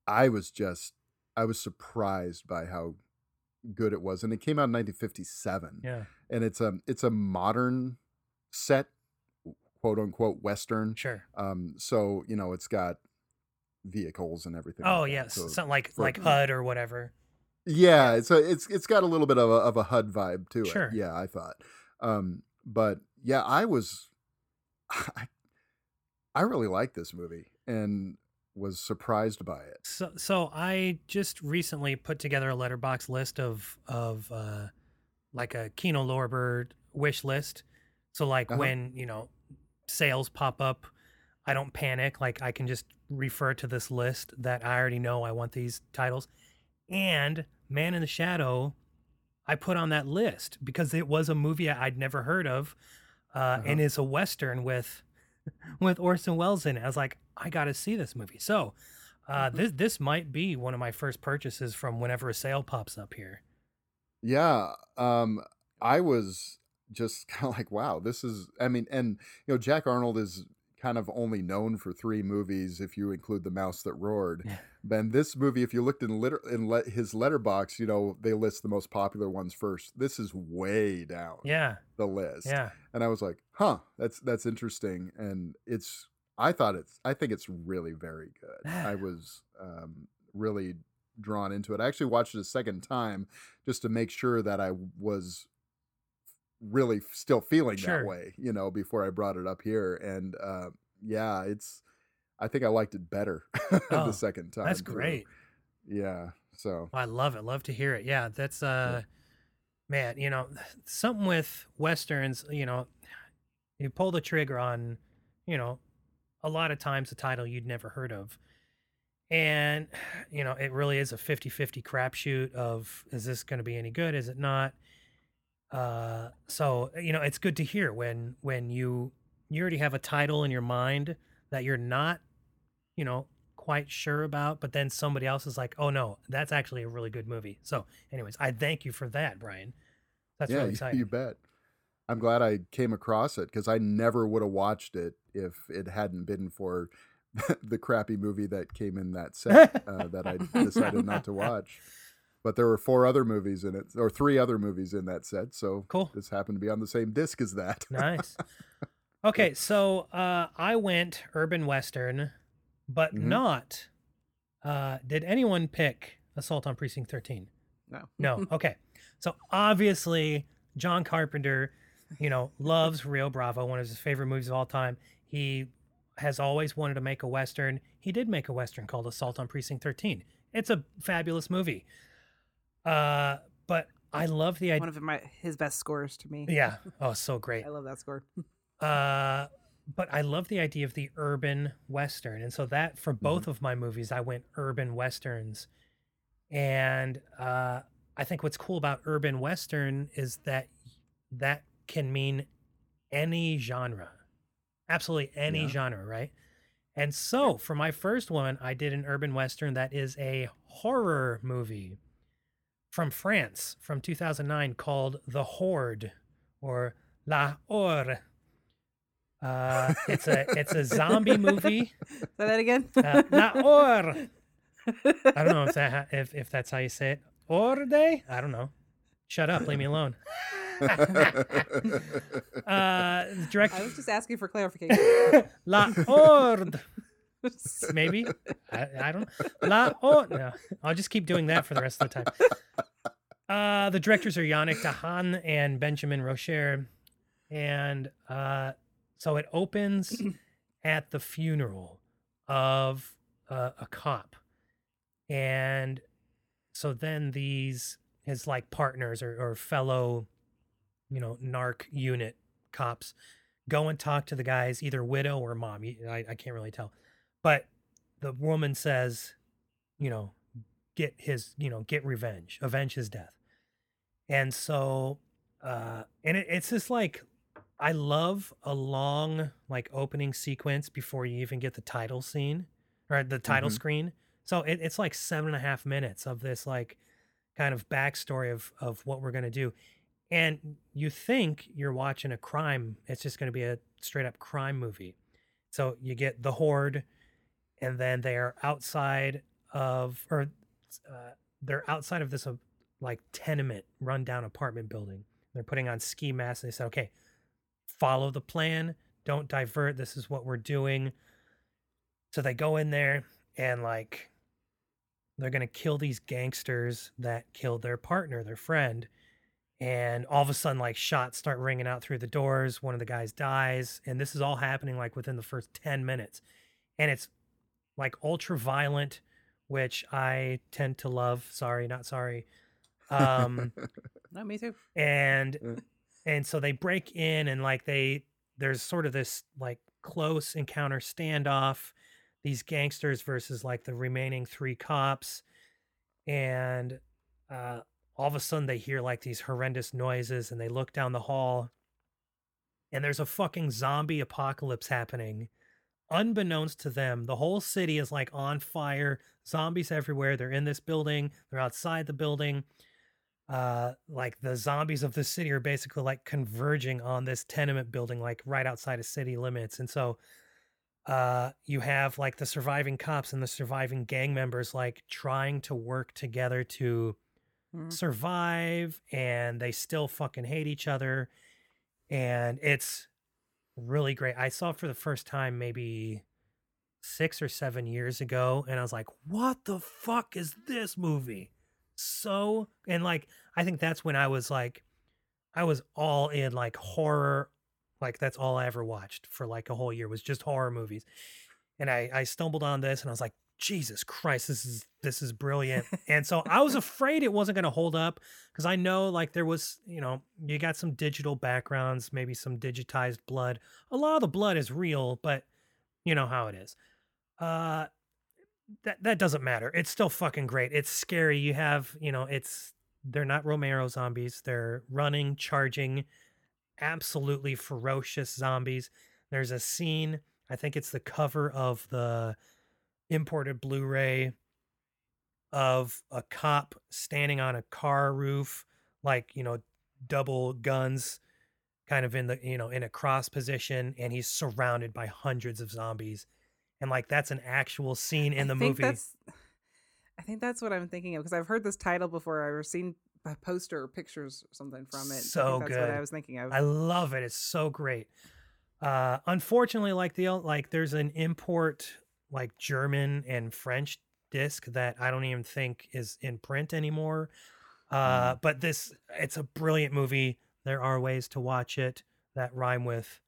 I was just I was surprised by how good it was, and it came out in 1957, Yeah. and it's a it's a modern set, quote unquote western. Sure. Um, so you know it's got vehicles and everything. Oh like yes, so something like for- like HUD or whatever. yeah, it's a, it's it's got a little bit of a of a HUD vibe to Sure. it. Yeah, I thought. Um, but yeah, I was, I, I really liked this movie and was surprised by it. So so I just recently put together a Letterboxd list of of uh like a Kino Lorber wish list. So like Uh-huh. when, you know, sales pop up, I don't panic. Like I can just refer to this list that I already know I want these titles. And Man in the Shadow, I put on that list because it was a movie I'd never heard of. Uh, and it's a western with with Orson Welles in it. I was like, I got to see this movie. So, uh, this this might be one of my first purchases from whenever a sale pops up here. Yeah, um, I was just kind of like, wow, this is. I mean, and you know, Jack Arnold is kind of only known for three movies if you include The Mouse That Roared. Yeah. Then this movie, if you looked in litter in le- his Letterboxd, you know, they list the most popular ones first. This is way down Yeah, the list. yeah, and I was like, "Huh, that's that's interesting." And it's, I thought it's, I think it's really very good. I was um, really drawn into it. I actually watched it a second time just to make sure that I was really still feeling Sure. that way, you know, before I brought it up here. And uh, yeah, it's, I think I liked it better Oh, the second time. that's through. great. Yeah. So I love it. Love to hear it. Yeah, that's uh, man, you know, something with westerns. You know, you pull the trigger on, you know, a lot of times a title you'd never heard of. And, you know, it really is a 50 50 crapshoot of is this going to be any good? Is it not? Uh, so, you know, it's good to hear when, when you, you already have a title in your mind that you're not, you know, quite sure about, but then somebody else is like, oh no, that's actually a really good movie. So, anyways, I thank you for that, Brian. That's yeah, really exciting. you bet. I'm glad I came across it because I never would have watched it if it hadn't been for the crappy movie that came in that set uh, that I decided not to watch. But there were four other movies in it, or three other movies in that set. So Cool. this happened to be on the same disc as that. nice. Okay, so uh, I went urban western, but Mhm. not. Uh, did anyone pick Assault on Precinct 13? No. No. Okay. So obviously, John Carpenter, you know, loves Rio Bravo, one of his favorite movies of all time. He has always wanted to make a Western. He did make a Western called Assault on Precinct 13. It's a fabulous movie. Uh, but I love the idea. One of my his best scores to me. Yeah. Oh, so great. I love that score. Uh, but I love the idea of the urban western, and so that for both of my movies, I went urban westerns, and uh, I think what's cool about urban western is that that can mean any genre, absolutely any Yeah. genre, right? And so for my first one, I did an urban western that is a horror movie from France from 2009 called The Horde or La Horde. Uh, it's a it's a zombie movie. Say that again. Uh, La Horde. I don't know if that if if that's how you say it. Horde? I don't know. Shut up. Leave me alone. Uh, direct I was just asking for clarification. La Horde. Maybe I, I don't. La Horde. No, I'll just keep doing that for the rest of the time. Uh, the directors are Yannick Dahan and Benjamin Rocher, and uh, so it opens at the funeral of uh, a cop, and so then these his like partners or, or fellow, you know, narc unit cops go and talk to the guy's either widow or mom. I can't really tell, but the woman says, you know, get his, you know, get revenge, avenge his death. And so, uh, and it, it's just like, I love a long, like, opening sequence before you even get the title scene or the title Mhm. screen. So it, it's like seven and a half minutes of this, like, kind of backstory of, of what we're going to do. and you think you're watching a crime. It's just going to be a straight up crime movie. So you get the horde, and then they are outside of, or uh, they're outside of this uh, like tenement, rundown apartment building. They're putting on ski masks. And they said, okay, follow the plan. Don't divert. This is what we're doing. So they go in there and like they're gonna kill these gangsters that killed their partner, their friend. And all of a sudden, like shots start ringing out through the doors. One of the guys dies, and this is all happening like within the first ten minutes, and it's like ultra violent, which I tend to love. Sorry, not sorry. Um, No, me too. and and so they break in and like they there's sort of this like close encounter standoff these gangsters versus like the remaining three cops and uh all of a sudden they hear like these horrendous noises and they look down the hall and there's a fucking zombie apocalypse happening unbeknownst to them the whole city is like on fire zombies everywhere they're in this building they're outside the building uh like the zombies of the city are basically like converging on this tenement building like right outside of city limits and so uh you have like the surviving cops and the surviving gang members like trying to work together to Mhm. survive and they still fucking hate each other and it's really great. I saw it for the first time maybe six or seven years ago and i was like what the fuck is this movie? So and like i think that's when i was like i was all in like horror like that's all i ever watched for like a whole year was just horror movies. And i i stumbled on this and i was like jesus christ this is this is brilliant and so i was afraid it wasn't going to hold up because i know like there was you know you got some digital backgrounds maybe some digitized blood a lot of the blood is real but you know how it is uh that that doesn't matter. It's still fucking great. It's scary. You have, you know, it's they're not Romero zombies. They're running, charging, absolutely ferocious zombies. There's a scene, I think it's the cover of the imported Blu-ray of a cop standing on a car roof like, you know, double guns kind of in the, you know, in a cross position and he's surrounded by hundreds of zombies and like that's an actual scene in the I movie. I think that's what I'm thinking of because I've heard this title before. I've seen a poster or pictures or something from it. So that's what good. I was thinking of. I love it. It's so great. Uh, unfortunately, like the like, there's an import like German and French disc that I don't even think is in print anymore. Uh, but this it's a brilliant movie. There are ways to watch it that rhyme with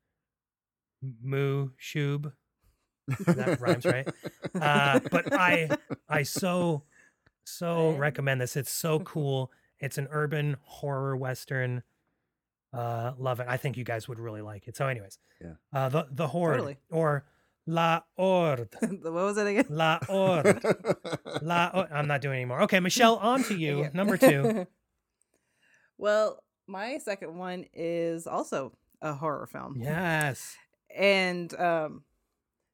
moo shoob. That rhymes, right? Uh, but I I so so recommend this. It's so cool. It's an urban horror western. Uh, love it. I think you guys would really like it. So, anyways, Yeah. Uh, the the horror Totally. or La Horde, what was it again? La Horde, La. Horde. I'm not doing it anymore. Okay, Michelle, on to you. Yeah. Number two. well, my second one is also a horror film. Yes. And um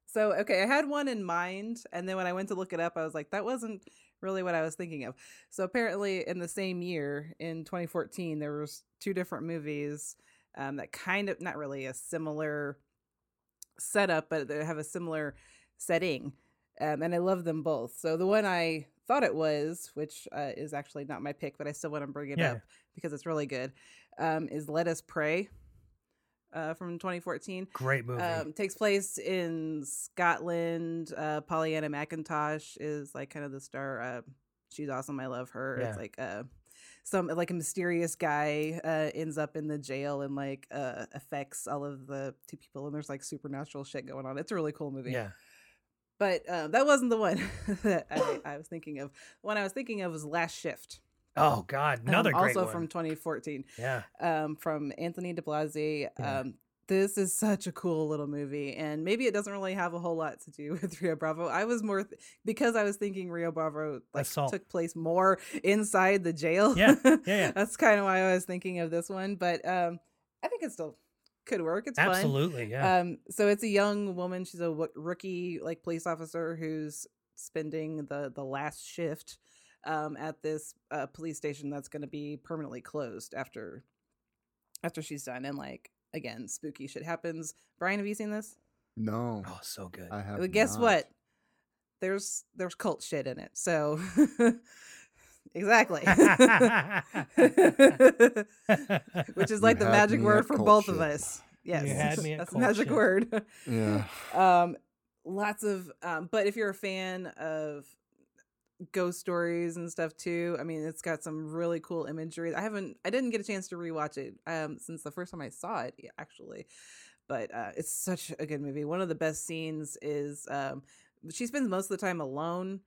so okay, I had one in mind and then when I went to look it up I was like that wasn't really what I was thinking of. So apparently in the same year in 2014 there was two different movies um that kind of not really a similar setup but they have a similar setting. Um and I love them both. So the one I thought it was, which uh, is actually not my pick, but I still want to bring it Yeah. up because it's really good, um, is Let Us Pray uh, from 2014. Great movie. Um, takes place in Scotland. Uh, Pollyanna McIntosh is like kind of the star. Uh, she's awesome. I love her. Yeah. It's like uh, some like a mysterious guy uh, ends up in the jail and like uh, affects all of the two people, and there's like supernatural shit going on. It's a really cool movie. yeah. But uh, that wasn't the one that I, I was thinking of. The one I was thinking of was Last Shift. Oh God, um, another great also one. from 2014 yeah. um, from Anthony DiBlasi. Yeah. Um, this is such a cool little movie, and maybe it doesn't really have a whole lot to do with Rio Bravo. I was more th- because I was thinking Rio Bravo like Assault. took place more inside the jail. Yeah, yeah, yeah. That's kind of why I was thinking of this one, but um, I think it still could work. It's fun. Absolutely. Yeah. Um, so it's a young woman. She's a w- rookie, like police officer who's spending the the last shift um, at this uh, police station that's going to be permanently closed after after she's done, and like again, spooky shit happens. Brian, have you seen this? No, Oh, so good. I have. Well, guess not. what? There's there's cult shit in it. So exactly. Which is You like the magic word for cult both of us. Yes. had me at That's the magic shit. word. Yeah. um lots of um but if you're a fan of ghost stories and stuff too i mean it's got some really cool imagery i haven't i didn't get a chance to rewatch it um since the first time i saw it actually but uh it's such a good movie one of the best scenes is um she spends most of the time alone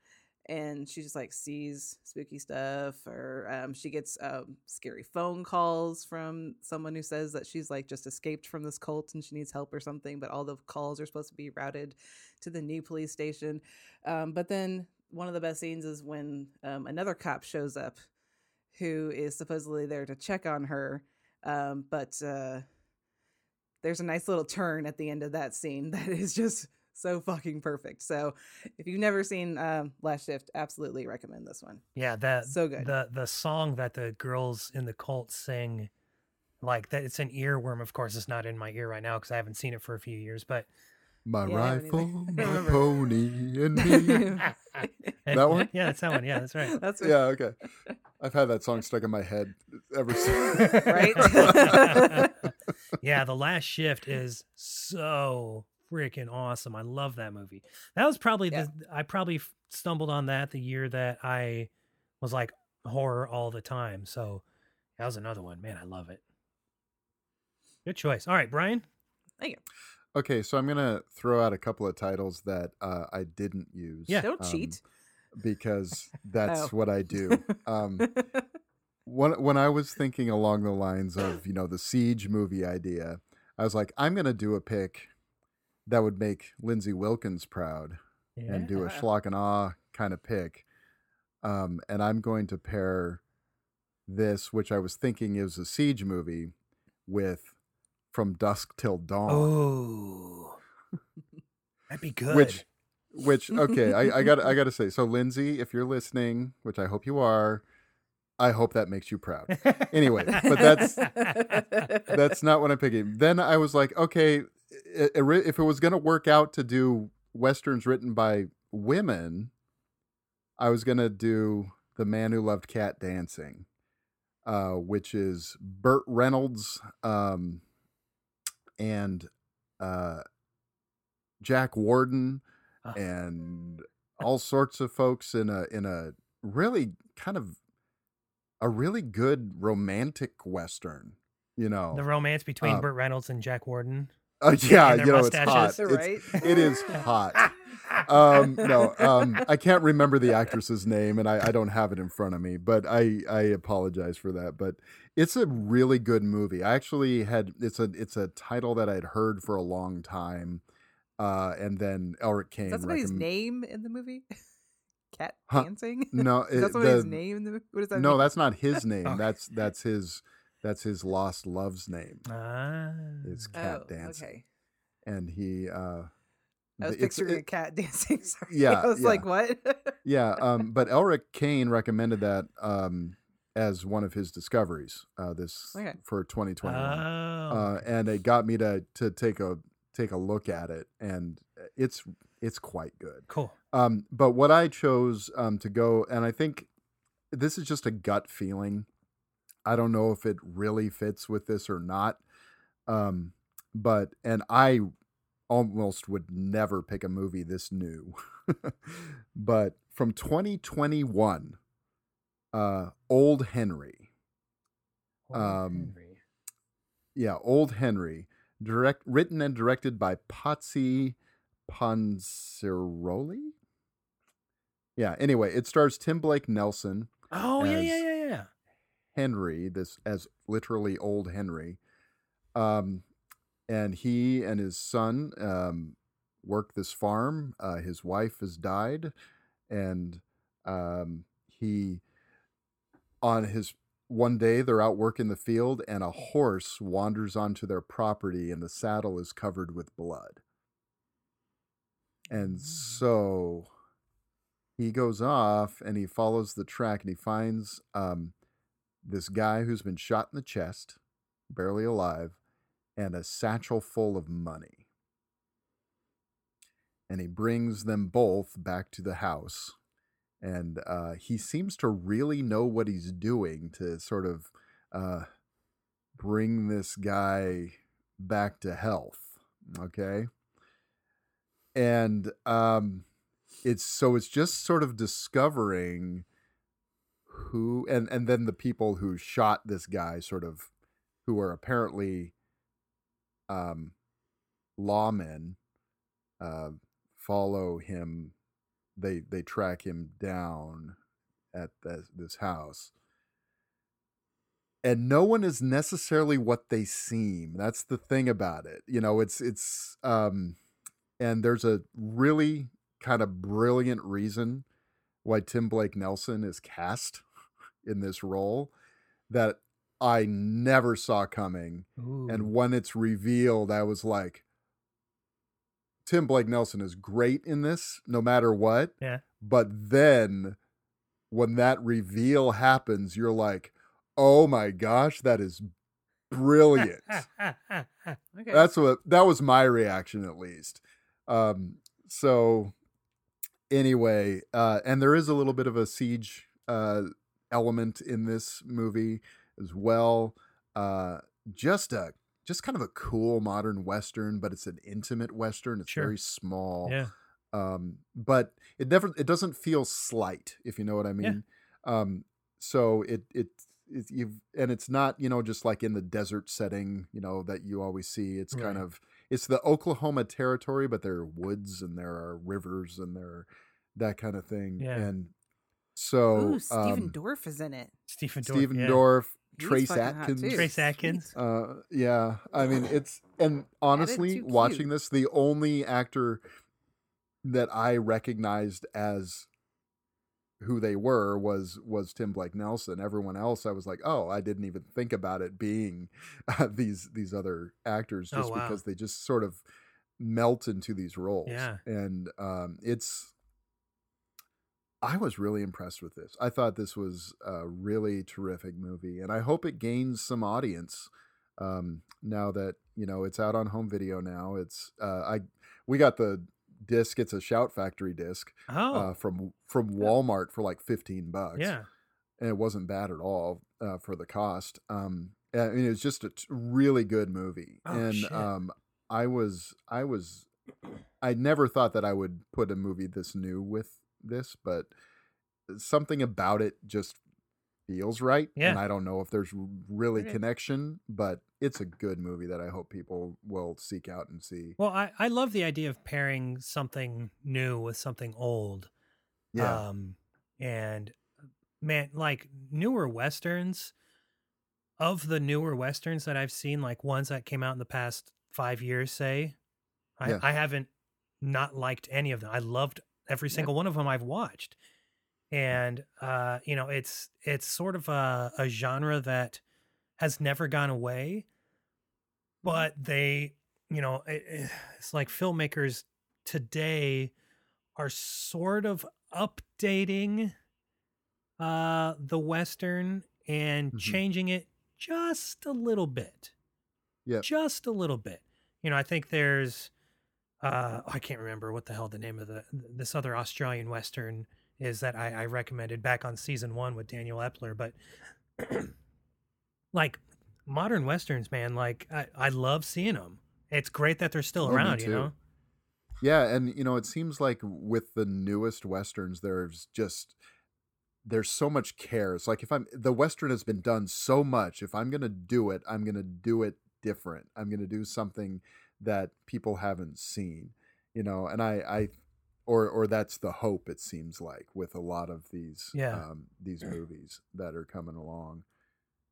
and she just like sees spooky stuff or um, she gets um, scary phone calls from someone who says that she's like just escaped from this cult and she needs help or something but all the calls are supposed to be routed to the new police station um, but then one of the best scenes is when um, another cop shows up who is supposedly there to check on her um, but uh, there's a nice little turn at the end of that scene that is just so fucking perfect. So if you've never seen um, Last Shift, absolutely recommend this one. yeah, that So good. The the song that the girls in the cult sing, like that, it's an earworm. Of course, it's not in my ear right now because I haven't seen it for a few years. But My Yeah, I haven't either. rifle, my pony, and me. That one? yeah, that's that one. Yeah, that's right. That's yeah, okay. I've had that song stuck in my head ever since. Right? yeah, the last shift is so freaking awesome. I love that movie. That was probably Yeah. the I probably stumbled on that the year that I was like horror all the time. So that was another one. Man, I love it. Good choice. All right, Brian. Thank you. Okay, so I'm gonna throw out a couple of titles that uh, I didn't use. Yeah. Don't um, cheat. because that's Oh. what I do. Um, when when I was thinking along the lines of you know the siege movie idea, I was like, I'm gonna do a pick that would make Lindsay Wilkins proud and do a Yeah. schlock and awe kind of pick. Um, and I'm going to pair this, which I was thinking is a siege movie, with From Dusk Till Dawn. Oh, that'd be good. Which, which okay, I, I got I got to say. So Lindsay, if you're listening, which I hope you are, I hope that makes you proud. Anyway, but that's that's not what I'm picking. Then I was like, okay, if it was going to work out to do westerns written by women, I was going to do The Man Who Loved Cat Dancing, uh, which is Burt Reynolds um, and uh, Jack Warden and all sorts of folks in a in a really kind of a really good romantic western. You know, the romance between uh, Burt Reynolds and Jack Warden. Uh, yeah, you know, it's mustaches. hot. right? It's, it is hot. Um, no, um, I can't remember the actress's name, and I, I don't have it in front of me. But I I apologize for that. But it's a really good movie. I actually had it's a it's a title that I'd heard for a long time, uh, and then Elric Kane. Is that somebody's recomm- name in the movie? Cat Huh? dancing? No, Is that it- somebody's the- name in the movie? What does that no, mean? that's not his name. Okay. That's that's his that's his lost love's name. Ah. Is cat oh, dancing, Okay. and he. uh I was it's- picturing a cat dancing. Sorry. Yeah, I was yeah. like, what? yeah, um, but Elric Kane recommended that um, as one of his discoveries uh, this Okay. for 2021, Oh. uh, and it got me to to take a take a look at it, and it's it's quite good. cool. Um, but what I chose um, to go, and I think this is just a gut feeling. I don't know if it really fits with this or not. Um, but and I almost would never pick a movie this new. but from 2021, uh, Old Henry. Old um, Henry. Yeah, Old Henry, direct written and directed by Potsy Ponciroli. Yeah, anyway, it stars Tim Blake Nelson, Oh yeah, yeah, yeah. Henry, this as literally old Henry. Um, and he and his son um, work this farm. Uh, his wife has died, and um, he on his one day they're out working the field, and a horse wanders onto their property, and the saddle is covered with blood. And so he goes off and he follows the track and he finds um, this guy who's been shot in the chest barely alive, and a satchel full of money. And he brings them both back to the house. And uh, he seems to really know what he's doing to sort of uh, bring this guy back to health. Okay. And um, it's so it's just sort of discovering who and and then the people who shot this guy sort of who are apparently um lawmen uh follow him. They they track him down at this, this house. And no one is necessarily what they seem. That's the thing about it. You know it's it's um and there's a really kind of brilliant reason why Tim Blake Nelson is cast in this role that I never saw coming. Ooh. And when it's revealed, I was like, Tim Blake Nelson is great in this, no matter what. Yeah. But then when that reveal happens, you're like, oh my gosh, that is brilliant. Okay. That's what that was my reaction at least. Um, so anyway, uh, and there is a little bit of a siege uh, element in this movie as well. Uh, just a just kind of a cool modern western, but it's an intimate western. It's Sure. very small. yeah. Um, but it never it doesn't feel slight, if you know what I mean. Um, so it it it you've and it's not you know just like in the desert setting you know that you always see. It's kind of it's the Oklahoma territory, but there are woods and there are rivers and there are that kind of thing. Yeah. And so Ooh, Stephen um, Dorff is in it. Stephen Dorff. Stephen yeah. Dorff, Trace Atkins. Trace Atkins. Uh, yeah, I mean it's and honestly, watching this, the only actor that I recognized as who they were was was Tim Blake Nelson. Everyone else, I was like, oh, I didn't even think about it being uh, these these other actors, Oh, just wow. because they just sort of melt into these roles. Yeah. and um, it's. I was really impressed with this. I thought this was a really terrific movie, and I hope it gains some audience um, now that you know it's out on home video. Now it's uh, I we got the disc. It's a Shout Factory disc Oh, uh, from from Walmart for like fifteen bucks. yeah. and it wasn't bad at all uh, for the cost. Um, I mean, it's just a t- really good movie, Oh, and shit. um, I was I was I never thought that I would put a movie this new with this, but something about it just feels right. Yeah. And I don't know if there's really Okay. connection, but it's a good movie that I hope people will seek out and see. Well, I, I love the idea of pairing something new with something old. Yeah. Um, and man, like newer westerns, of the newer westerns that I've seen, like ones that came out in the past five years, say, I, Yeah. I haven't not liked any of them. I loved every single one of them I've watched. And uh, you know, it's it's sort of a, a genre that has never gone away, but they, you know, it, it- it's like filmmakers today are sort of updating uh the western and Mhm. changing it just a little bit Yep. just a little bit you know i think there's uh i can't remember what the hell the name of the this other australian western is that i, I recommended back on season one with daniel epler but like modern westerns man like i, I love seeing them it's great that they're still Oh, around you know Yeah, and you know, it seems like with the newest westerns, there's just there's so much care. It's like if I'm the western has been done so much. If I'm gonna do it, I'm gonna do it different. I'm gonna do something that people haven't seen. You know, and I, I or or that's the hope. It seems like with a lot of these Yeah. um, these movies that are coming along.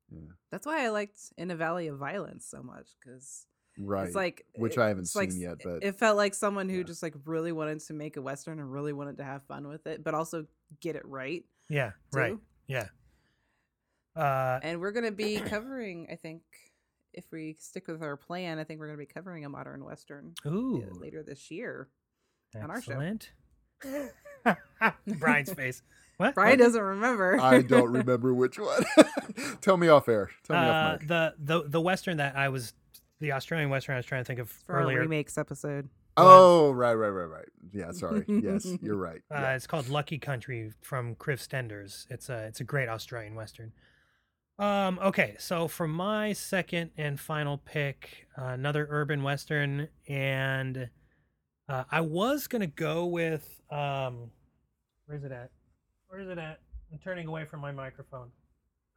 Yeah, That's why I liked In a Valley of Violence so much because right. it's like which it- I haven't it's like seen yet, but it felt like someone who yeah. just like really wanted to make a western and really wanted to have fun with it, but also get it right. yeah right yeah uh And we're gonna be covering, I think, if we stick with our plan, I think we're gonna be covering a modern western uh, ooh later this year. on our show. Brian's face. What? Brian doesn't remember. I don't remember which one. Tell me off air. Tell me Uh, off mic. the the the western that I was the Australian western I was trying to think of For our earlier. remakes episode. Oh, right, right, right, right. Yeah, sorry. Yes, you're right. Uh, Yeah. It's called Lucky Country from Kriv Stenders. It's a it's a great Australian western. Um, okay, so for my second and final pick, uh, another urban western, and uh, I was gonna go with um, where's it at? Where's it at? I'm turning away from my microphone.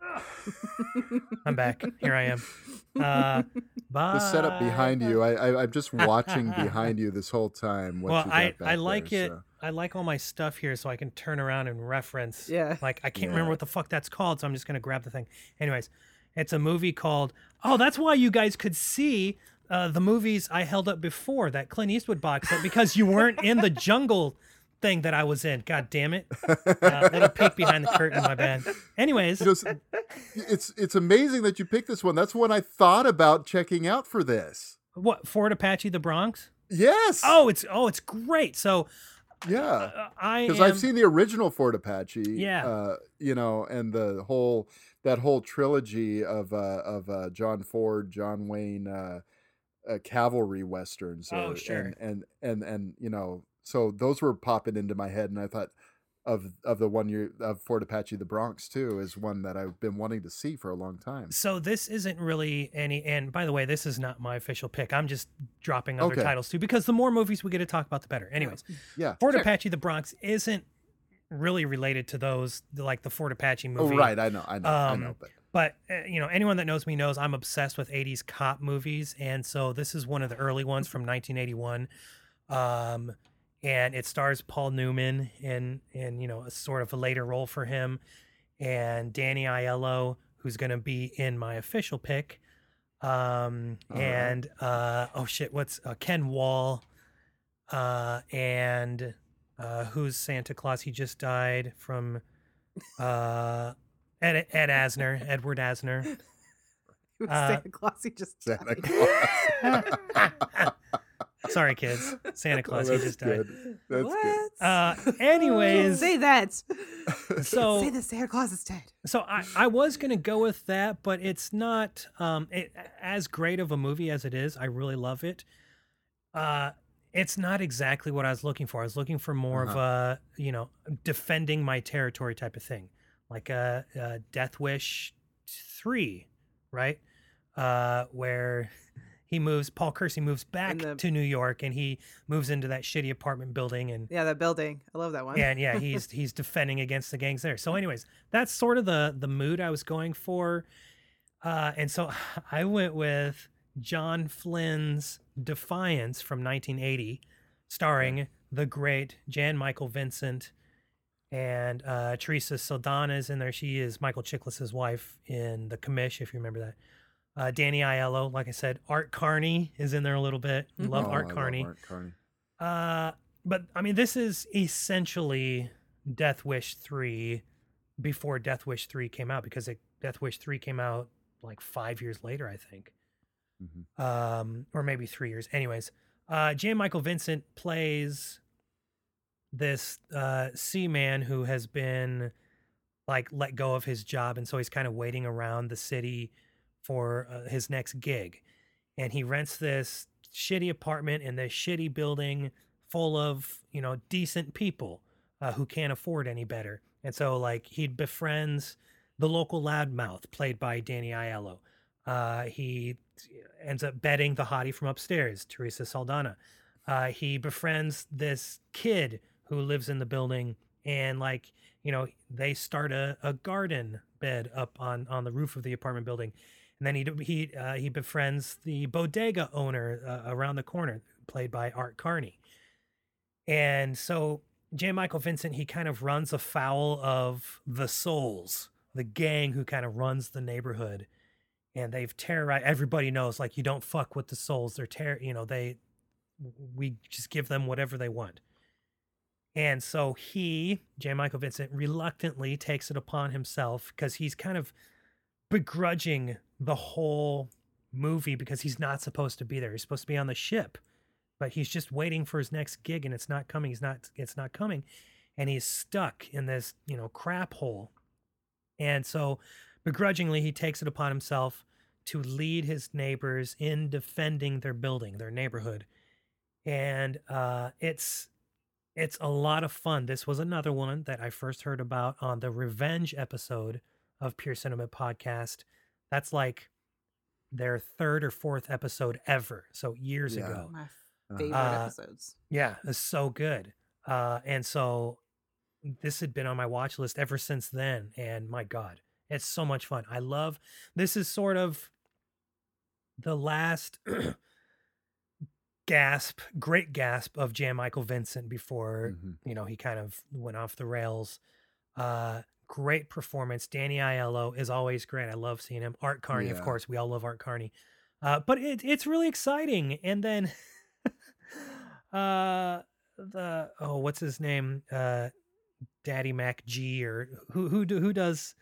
I'm back. Here I am. Uh, the setup behind you. I, I I'm just watching behind you this whole time. What well, you I got back I like there, it. so. I like all my stuff here, so I can turn around and reference. Yeah. Like I can't Yeah. remember what the fuck that's called, so I'm just gonna grab the thing. Anyways, it's a movie called. Oh, that's why you guys could see uh, the movies I held up before that Clint Eastwood box set because you weren't in the jungle thing that I was in. God damn it! Uh, little peek behind the curtain, my bad. Anyways, You know, s- it's it's amazing that you picked this one. That's one I thought about checking out for this. what Fort Apache, the Bronx? Yes. Oh, it's oh, it's great. So yeah. I Because I've seen the original Fort Apache. Yeah. Uh, you know, and the whole that whole trilogy of uh, of uh, John Ford, John Wayne, uh, uh, cavalry westerns. Oh, uh, sure. And, and and and you know, so those were popping into my head, and I thought of of the one you of Fort Apache, the Bronx too, is one that I've been wanting to see for a long time. So this isn't really any. And by the way, this is not my official pick. I'm just dropping other Okay. titles too because the more movies we get to talk about, the better. Anyways, Yeah. Fort Apache, the Bronx isn't really related to those like the Fort Apache Oh, movie. right. I know. I know. I Um, know. But But uh, you know, anyone that knows me knows I'm obsessed with '80s cop movies, and so this is one of the early ones from 1981. Um, and it stars Paul Newman in in you know a sort of a later role for him, and Danny Aiello, who's going to be in my official pick. Um, All right. and uh, oh shit, what's uh, Ken Wahl, uh, and uh, who's Santa Claus? He just died from uh, Ed, Ed Asner, Edward Asner. Uh, Santa Claus? He just Santa died. Claus. Sorry, kids. Santa Oh, Claus, he that's just died. good. That's what? Uh, anyways, say that. so say that Santa Claus is dead. so I, I was gonna go with that, but it's not um it, as great of a movie as it is. I really love it. Uh, it's not exactly what I was looking for. I was looking for more of a you know defending my territory type of thing, like a, a Death Wish three, right? Uh, where he moves, Paul Kersey moves back the- to New York, and he moves into that shitty apartment building, and Yeah, that building. I love that one. and yeah, he's he's defending against the gangs there. So, anyways, that's sort of the the mood I was going for, uh, and so I went with John Flynn's Defiance from 1980, starring the great Jan Michael Vincent and uh, Teresa Saldana is in there. She is Michael Chiklis's wife in The Commish, if you remember that. Uh, Danny Aiello, like I said, Art Carney is in there a little bit. Love Oh, I Art love Carney. Art Carney. Uh, but I mean, this is essentially Death Wish three before Death Wish three came out because it, Death Wish three came out like five years later, I think, Mhm. um, or maybe three years. Anyways, uh, Jan Michael Vincent plays this uh, seaman who has been like let go of his job, and so he's kind of waiting around the city for uh, his next gig, and he rents this shitty apartment in this shitty building full of you know decent people uh, who can't afford any better, and so like he befriends the local loudmouth played by Danny Aiello. Uh, he ends up betting the hottie from upstairs, Teresa Saldana. Uh, he befriends this kid who lives in the building, and like you know, they start a, a garden bed up on on the roof of the apartment building, and then he he uh, he befriends the bodega owner uh, around the corner, played by Art Carney. And so J. Michael Vincent, he kind of runs afoul of the Souls, the gang who kind of runs the neighborhood, and they've terrorized. Everybody knows, like you don't fuck with the Souls. They're terror. You know they, we just give them whatever they want. And so he, J. Michael Vincent, reluctantly takes it upon himself because he's kind of begrudging the whole movie because he's not supposed to be there. He's supposed to be on the ship, but he's just waiting for his next gig and it's not coming. He's not, it's not coming. and he's stuck in this, you know, crap hole. And so begrudgingly he takes it upon himself to lead his neighbors in defending their building, their neighborhood. And uh it's it's a lot of fun. This was another one that I first heard about on the Revenge episode of Pure Cinema Podcast. That's like their third or fourth episode ever. So years Yeah. ago. My favorite Uh, episodes. Yeah, it's so good. Uh, and so this had been on my watch list ever since then. And my God, it's so much fun. I love this is sort of the last gasp, great gasp of Jan Michael Vincent before Mhm. you know he kind of went off the rails. Uh, great performance. Danny Aiello is always great. I love seeing him. Art Carney, of course, we all love Art Carney. Uh, but it, it's really exciting. And then, uh, the oh, what's his name? Uh, Daddy Mac G or who who do, who does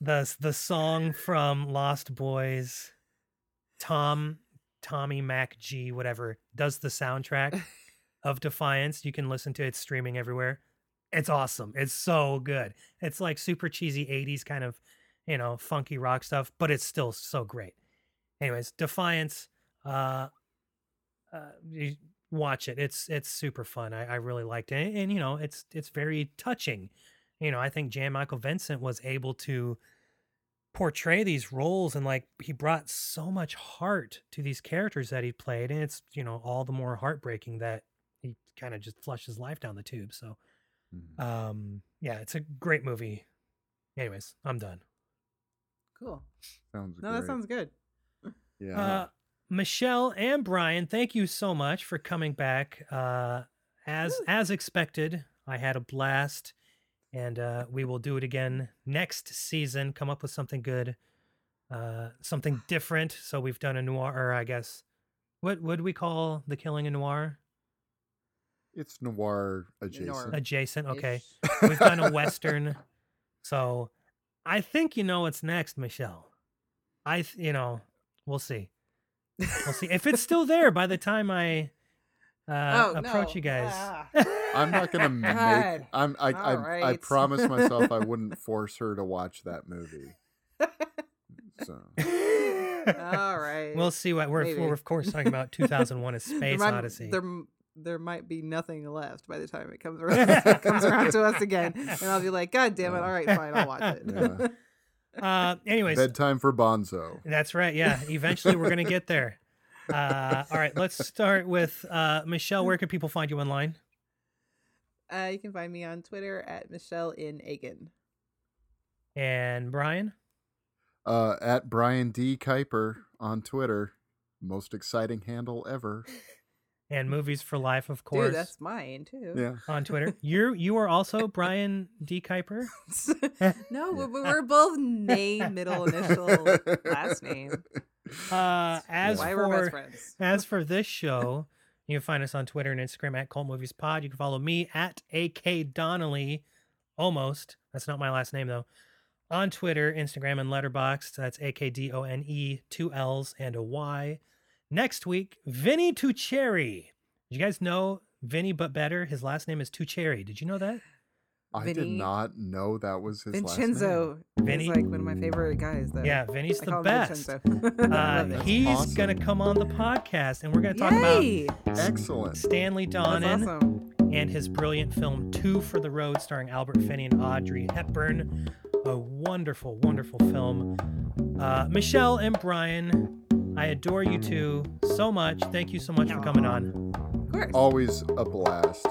the the song from Lost Boys? Tom Tommy Mac G whatever does the soundtrack of Defiance. You can listen to it. It's streaming everywhere. It's awesome. It's so good. It's like super cheesy 80s kind of, you know, funky rock stuff, but it's still so great. Anyways, Defiance, uh, uh, watch it. It's it's super fun. I, I really liked it, and, and, you know, it's it's very touching. You know, I think Jan Michael Vincent was able to portray these roles and like he brought so much heart to these characters that he played, and it's you know all the more heartbreaking that he kind of just flushed his life down the tube. So, Mhm. um, yeah, it's a great movie. Anyways, I'm done. Cool. Sounds No, great. that sounds good. yeah. Uh, Michelle and Brian, thank you so much for coming back. Uh, as as expected, I had a blast, and uh, we will do it again next season. Come up with something good, uh, something different. So we've done a noir, or I guess, what would we call the killing a noir? It's noir adjacent. Adjacent. Okay, Ish. we've done a western. So I think you know what's next, Michelle. I, th- you know, we'll see. We'll see if it's still there by the time I uh, Oh, approach no. you guys. Ah. I'm not gonna make. God. I'm. I. I, I Alright. promised myself I wouldn't force her to watch that movie. So All right. we'll see what we're, we're of course talking about 2001: A Space might- Odyssey. There, m- there might be nothing left by the time it comes around comes around to us again, and I'll be like, God damn it! All right, fine, I'll watch it. yeah. Uh, anyways, bedtime for Bonzo. that's right. Yeah, eventually we're gonna get there. Uh, all right, let's start with uh, Michelle. Where can people find you online? Uh, you can find me on Twitter at Michelle in Aiken. And Brian. Uh, at Brian D Kuiper on Twitter. Most exciting handle ever. And Movies for Life, of course, Dude, that's mine too. Yeah. on Twitter. You you are also Brian D. Kuiper. no, but but we're both name, middle initial, last name. Uh, as Why for friends. as for this show, you can find us on Twitter and Instagram at Cult Movies Pod. You can follow me at AK Donnelly. Almost. That's not my last name though. On Twitter, Instagram, and Letterboxd. That's A K D O N E, two L's and a Y. Next week, Vinny Tuccieri. Did you guys know Vinny but better? His last name is Tuccieri. Did you know that? I did not know that was his last name. Vincenzo Vinny? is like one of my favorite guys. Though. Yeah, Vinny's I the best. Uh, he's awesome. gonna come on the podcast, and we're gonna talk about Yay! name. Excellent. Stanley Donen awesome. and his brilliant film Two for the Road, starring Albert Finney and Audrey Hepburn. A wonderful, wonderful film. Uh, Michelle and Brian, I adore you two so much. Thank you so much for coming on. Of course. Always a blast.